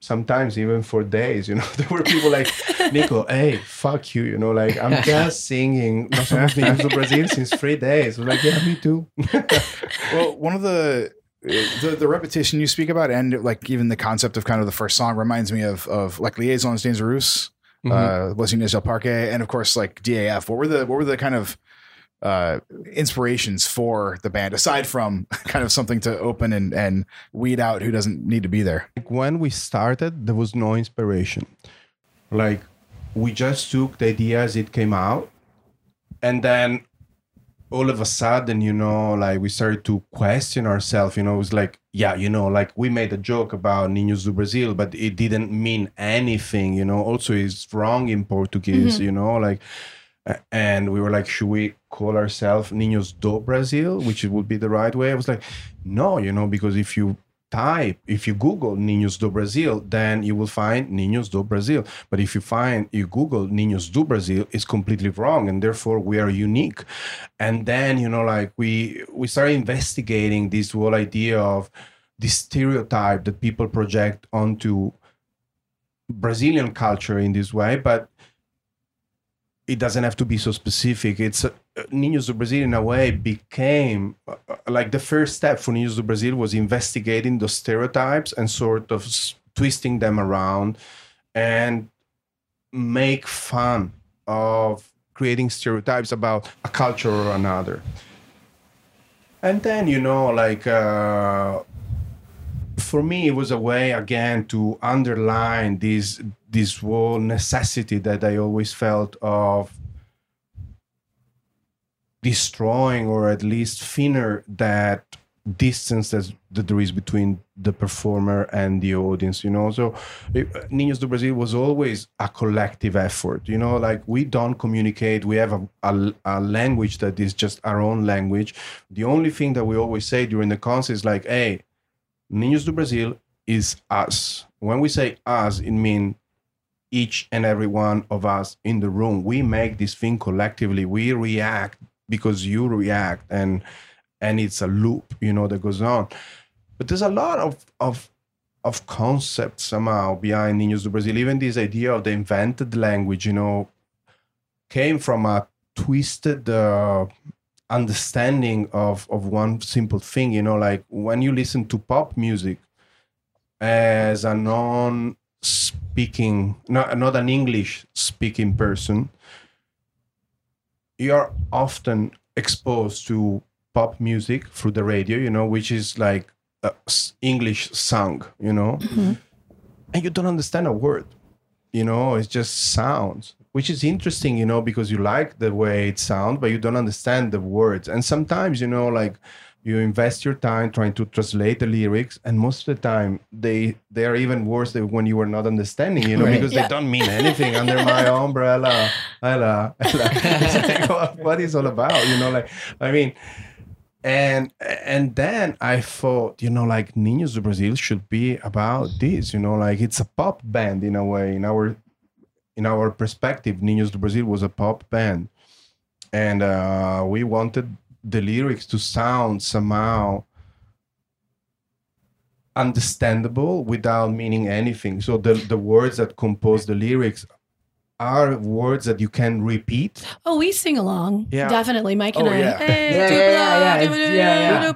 sometimes even for days, you <laughs> know, there were people like, Nico, <laughs> hey, fuck you, you know, like I'm just singing <laughs> Nós Somos Niños do Brasil since three days. I was like, yeah, me too. well, one of the the, the repetition you speak about, and like even the concept of kind of the first song, reminds me of of like Liaisons Dangereuses, Mhm. uh, Niños del Parque, and of course like DAF. What were the what were the kind of uh, inspirations for the band aside from <laughs> kind of something to open and and weed out who doesn't need to be there? like when we started there was no inspiration like we just took the idea as it came out and then all of a sudden you know like we started to question ourselves you know it was like yeah you know like we made a joke about niños du brasil but it didn't mean anything you know also it's wrong in portuguese you know like a- and we were like should we call ourselves niños do brazil which would be the right way. I was like no you know because if you type if you google niños do brazil then you will find niños do brazil but if you find you google niños do brazil it's completely wrong and therefore we are unique. And then you know like we we started investigating this whole idea of this stereotype that people project onto brazilian culture in this way. But it doesn't have to be so specific. It's uh, Niños du Brasil in a way became uh, uh, like the first step for Niños du Brasil was investigating those stereotypes and sort of twisting them around and make fun of creating stereotypes about a culture or another. And then you know like uh, for me it was a way again to underline this this whole necessity that i always felt of destroying or at least thinner that distance that there is between the performer and the audience you know? So it, niños du brasil was always a collective effort you know? Like we don't communicate we have a, a, a language that is just our own language. The only thing that we always say during the concert is like hey Niños du Brasil is us. When we say us, it means each and every one of us in the room. We make this thing collectively. We react because you react, and and it's a loop, you know, that goes on. But there's a lot of of of concepts somehow behind Niños du Brasil. Even this idea of the invented language, you know, came from a twisted uh, understanding of of one simple thing you know like when you listen to pop music as a non speaking not, not an english speaking person you're often exposed to pop music through the radio you know which is like uh, english song you know? And you don't understand a word you know it's just sounds which is interesting you know because you like the way it sounds but you don't understand the words. And sometimes you know like you invest your time trying to translate the lyrics and most of the time they they are even worse than when you were not understanding you know Right. because Yeah. they don't mean anything under my <laughs> umbrella Ella, Ella. Like, <laughs> what- what is all about you know like i mean and and then I thought, you know, like Niños du Brasil should be about this, you know, like it's a pop band in a way. In our in our perspective, Niños du Brasil was a pop band, and uh, we wanted the lyrics to sound somehow understandable without meaning anything. So the the words that compose the lyrics are words that you can repeat. Oh, we sing along. Yeah. Definitely. Mike and Oh, I. yeah. Hey, Yeah, yeah, Tupelo, yeah, yeah, yeah, yeah.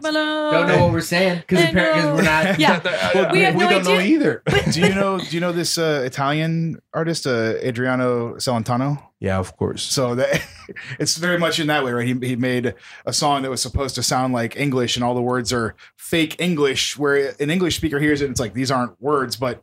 Don't know what we're saying because I know. we're not. Yeah. <laughs> Well, We have no don't know idea. either. do you know do you know this uh, Italian artist uh, Adriano Celentano? Yeah, of course. So that <laughs> it's very much in that way, right? He, he made a song that was supposed to sound like English, and all the words are fake English. Where an English speaker hears it, it's like these aren't words, but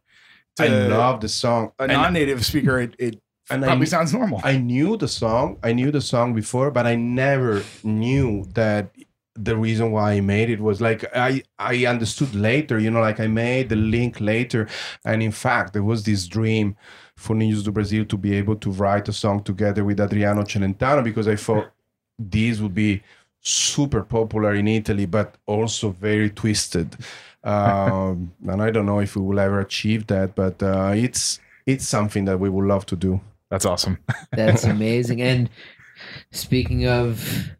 to I love the song. a non-native speaker, it, it <laughs> and probably I, sounds normal. I knew the song. I knew the song before, but I never knew that the reason why I made it was like I I understood later. You know, like I made the link later, and in fact, there was this dream for Niños du Brasil to be able to write a song together with Adriano Celentano because I thought this would be super popular in Italy, but also very twisted. Um, <laughs> and I don't know if we will ever achieve that, but uh, it's it's something that we would love to do. That's awesome. <laughs> That's amazing. And speaking of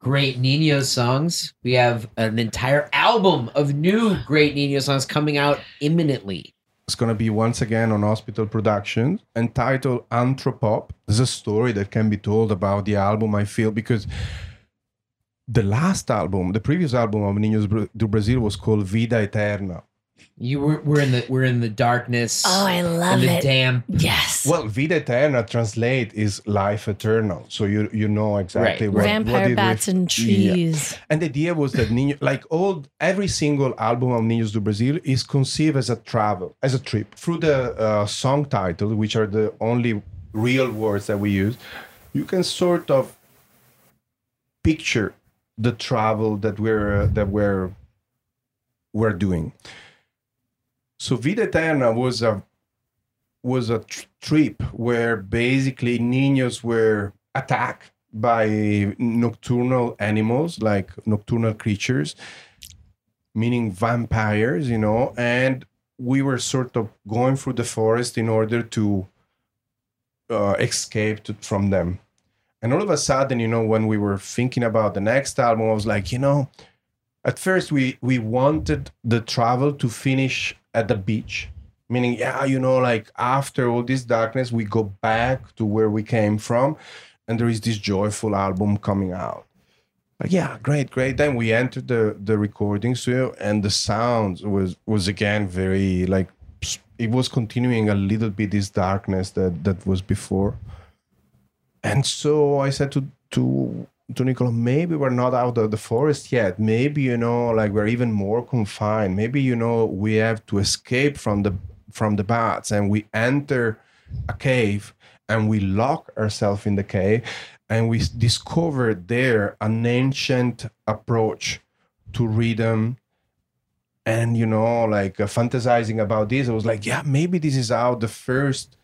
great Nino songs, we have an entire album of new great Nino songs coming out imminently. It's going to be once again on Hospital Productions entitled Anthropop. There's a story that can be told about the album, I feel, because the last album, the previous album of Niños du Brasil was called Vida Eterna. You were we're in the we're in the darkness. Oh, I and love the it. damp. yes. Well, vida eterna translate is life eternal. So you you know exactly Right. what Vampire what it bats ref- and trees. And the idea was that Ninho, like all every single album of Niños du Brasil is conceived as a travel, as a trip through the uh, song title, which are the only real words that we use. You can sort of picture the travel that we're uh, that we're we're doing. So Vida Eterna was a was a tr- trip where basically niños were attacked by nocturnal animals like nocturnal creatures meaning vampires you know and we were sort of going through the forest in order to uh, escape to, from them. And all of a sudden you know when we were thinking about the next album i was like you know at first we we wanted the travel to finish at the beach. Meaning yeah you know like after all this darkness we go back to where we came from and there is this joyful album coming out. Like yeah great great. Then we entered the the recording studio and the sound was was again very like it was continuing a little bit this darkness that that was before. And so i said to to to Nicola, maybe we're not out of the forest yet. Maybe you know, like we're even more confined. Maybe you know, we have to escape from the from the bats, and we enter a cave, and we lock ourselves in the cave, and we discover there an ancient approach to rhythm. And you know, like uh, fantasizing about this, I was like, yeah, maybe this is how the first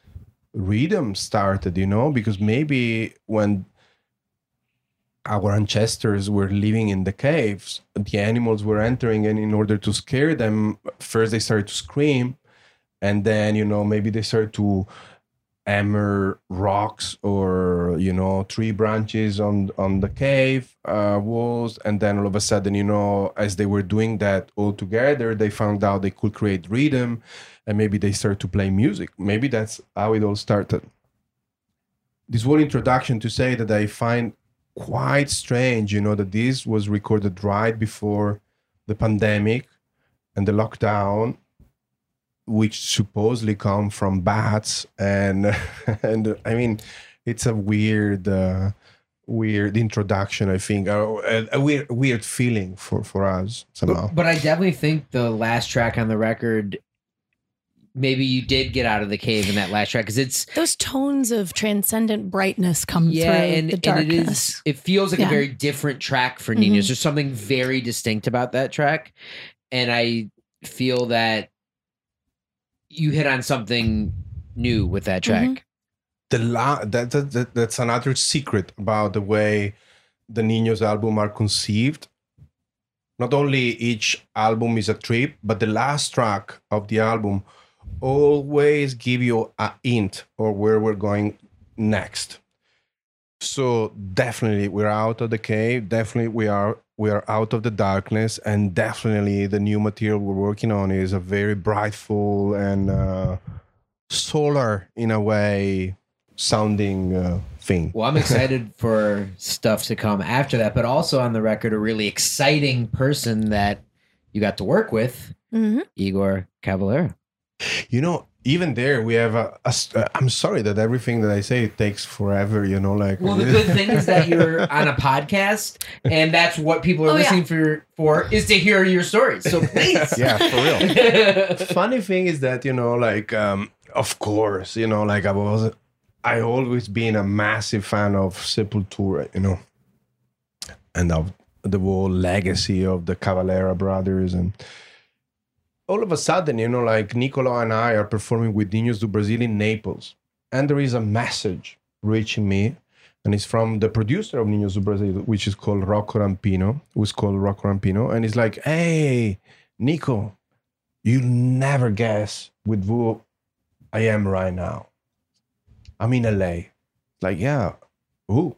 rhythm started. You know, because maybe when our ancestors were living in the caves. The animals were entering and in order to scare them first they started to scream and then you know maybe they started to hammer rocks or you know tree branches on on the cave uh, walls and then all of a sudden you know as they were doing that all together they found out they could create rhythm and maybe they started to play music. Maybe that's how it all started. This whole introduction to say that i find quite strange, you know, that this was recorded right before the pandemic and the lockdown, which supposedly come from bats, and <laughs> and I mean, it's a weird, uh, weird introduction. I think, uh, a, a weird, weird feeling for for us somehow. But, but I definitely think the last track on the record, maybe you did get out of the cave in that last track because it's Those tones of transcendent brightness come yeah, through and, the and darkness. it is. It feels like Yeah. a very different track for. Ninos. There's something very distinct about that track, and I feel that you hit on something new with that track. Mhm. the la- that, that, that that's another secret about the way the Niños album are conceived. Not only each album is a trip, but the last track of the album always give you a hint or where we're going next. So definitely we're out of the cave. Definitely we are we are out of the darkness, and definitely the new material we're working on is a very brightful and uh, solar in a way sounding uh, thing. Well, I'm excited <laughs> for stuff to come after that, but also on the record, a really exciting person that you got to work with, Mhm. Igor Cavalera. You know, even there we have a. a s- uh, I'm sorry that everything that I say takes forever. You know, like Well, the good thing is that <laughs> you're on a podcast, and that's what people are Oh, yeah. listening for for is to hear your stories. So please, yeah, for real. real. <laughs> funny thing is that you know like um of course you know like i was i always been a massive fan of sepultura you know and of the whole legacy of the cavalera brothers and all of a sudden you know like nicola and i are performing with niños du brasil in naples and there is a message reaching me and it's from the producer of niños du brasil which is called rocco rampino who's called rocco rampino and he's like hey nico you'll never guess with who I am right now. I'm in LA. Like, yeah, who?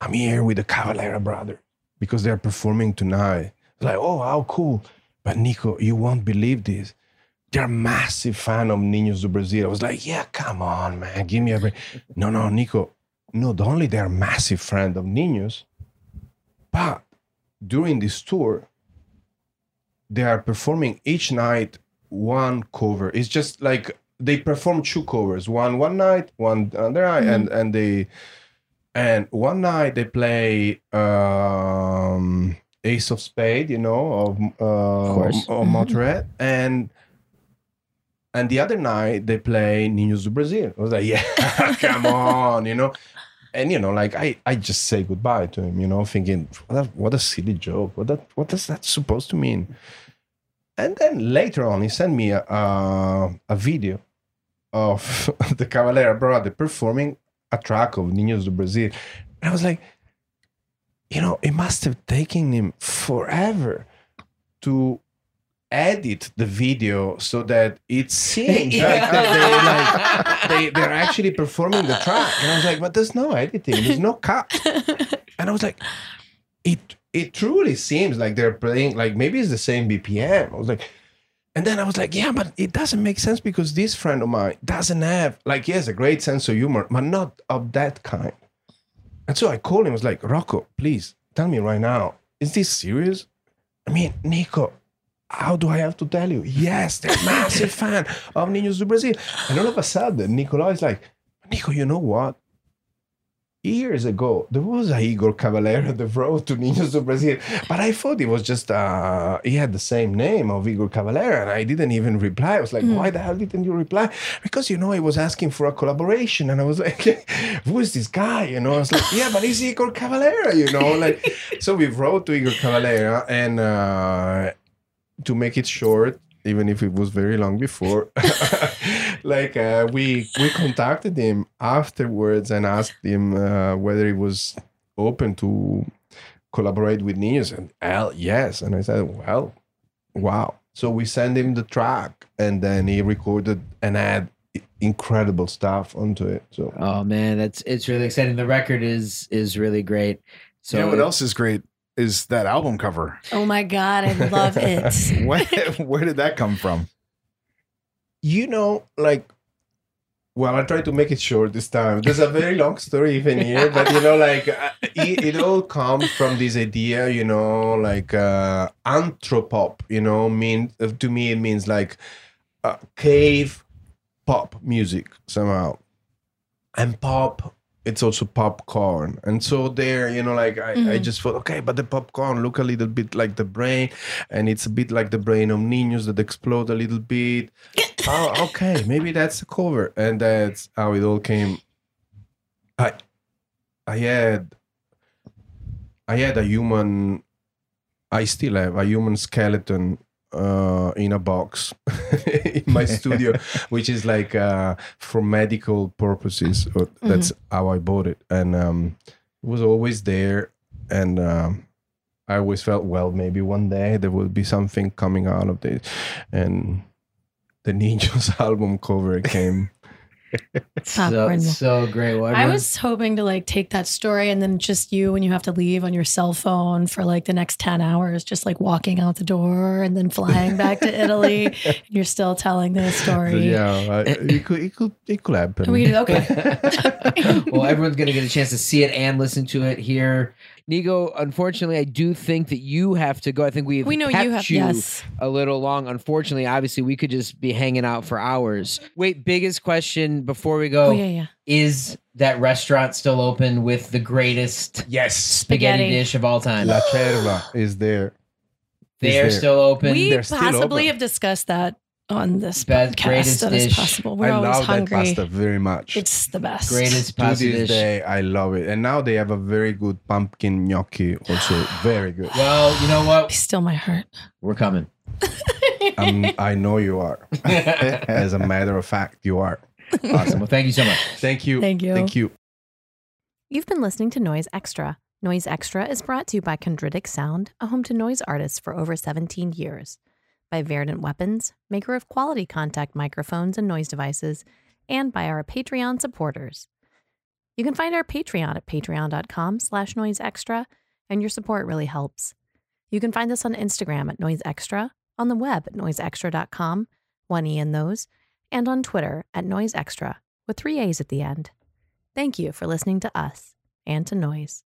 I'm here with the Cavalera brother because they're performing tonight. It's like, oh, how cool. But Nico, you won't believe this. They're a massive fan of Niños du Brasil. I was like, yeah, come on, man. Give me a break. No, no, Nico. Not only they're a massive friend of Niños, but during this tour, they are performing each night one cover. It's just like they perform two covers. One one night, one another night, and and they and one night they play um Ace of Spade, you know, of uh, course. of Motorhead, and and the other night they play Niños du Brasil. I was like, yeah, <laughs> come on, you know. And you know, like I, I just say goodbye to him, you know, thinking, what a, what a silly joke. What that, what is that supposed to mean? And then later on, he sent me a a, a video of <laughs> the Cavalera brother performing a track of Niños du Brasil, and I was like, you know, it must have taken him forever to edit the video so that it seems like that they like they, they're actually performing the track. And I was like, but there's no editing, there's no cut. <laughs> And I was like, it it truly seems like they're playing like maybe it's the same BPM. I was like, and then I was like, yeah, but it doesn't make sense because this friend of mine doesn't have like he has a great sense of humor, but not of that kind. And so I called him, I was like, Rocco, please tell me right now, is this serious? I mean, Nico, how do I have to tell you? Yes, they're massive <laughs> fan of Niños du Brasil. And all of a sudden, Nicola is like, Nico, you know what? Years ago, there was a Igor Cavalera that wrote to Niños du Brasil, but I thought it was just, uh, he had the same name of Igor Cavalera, and I didn't even reply. I was like, why the hell didn't you reply? Because, you know, he was asking for a collaboration, and I was like, <laughs> who is this guy? You know, I was like, yeah, but he's Igor Cavalera, you know? Like, so we wrote to Igor Cavalera, and, uh, to make it short, even if it was very long before, <laughs> like uh, we we contacted him afterwards and asked him uh, whether he was open to collaborate with Niños, and hell yes. And I said, well, wow. So we sent him the track, and then he recorded and had incredible stuff onto it. So Oh man, that's it's really exciting. The record is is really great. So you know what else is great is that album cover. Oh my god, I love it. <laughs> Where, where did that come from? you know, like, well, I tried to make it short this time. There's a very long story even <laughs> here, but you know, like, uh, it, it all comes from this idea, you know, like uh, anthropop. You know, mean uh, to me it means like uh, cave pop music somehow, and pop. It's also popcorn, and so there, you know, like I, I Mhm. just thought, okay, but the popcorn look a little bit like the brain, and it's a bit like the brain of Niños that explode a little bit. <laughs> oh, okay, maybe that's the cover, and that's how it all came. I, I had, I had a human. I still have a human skeleton uh, in a box <laughs> in my studio, <laughs> which is like uh, for medical purposes. Or That's how I bought it, and um, it was always there. And um, I always felt, well, maybe one day there will be something coming out of this, and the <laughs> Niños album cover came. So, so great. Well, I was hoping to like take that story and then just you when you have to leave on your cell phone for like the next 10 hours, just like walking out the door and then flying back to Italy. <laughs> And you're still telling this story. yeah, I, it could it could it could happen. We okay. <laughs> well, everyone's going to get a chance to see it and listen to it here. Nico, unfortunately, I do think that you have to go. I think we've we know kept you have, yes. a little long. Unfortunately, obviously, we could just be hanging out for hours. Wait, biggest question before we go Oh, yeah, yeah. is that restaurant still open with the greatest yes, spaghetti, Spaghetti. dish of all time? La Cerva is there. they are there. still open. We they're possibly open. have discussed that on this Best- podcast greatest that is dish. possible. We're I always love hungry. that pasta very much. It's the best. greatest pasta to this dish. day, I love it. And now they have a very good pumpkin gnocchi, also <gasps> very good. Well, you know what? He's Still my heart. We're coming. <laughs> Um, I know you are. <laughs> As a matter of fact, you are. <laughs> awesome. Well, thank you so much. Thank you. Thank you. Thank you. You've been listening to Noise Extra. Noise Extra is brought to you by Chondritic Sound, a home to noise artists for over 17 years, by Verdant Weapons, maker of quality contact microphones and noise devices, and by our Patreon supporters. You can find our Patreon at patreon.com slash noise extra, and your support really helps. You can find us on Instagram at Noise Extra, on the web at noiseextra.com, one E in those, and on Twitter at Noise Extra, with three A's at the end. Thank you for listening to us and to Noise.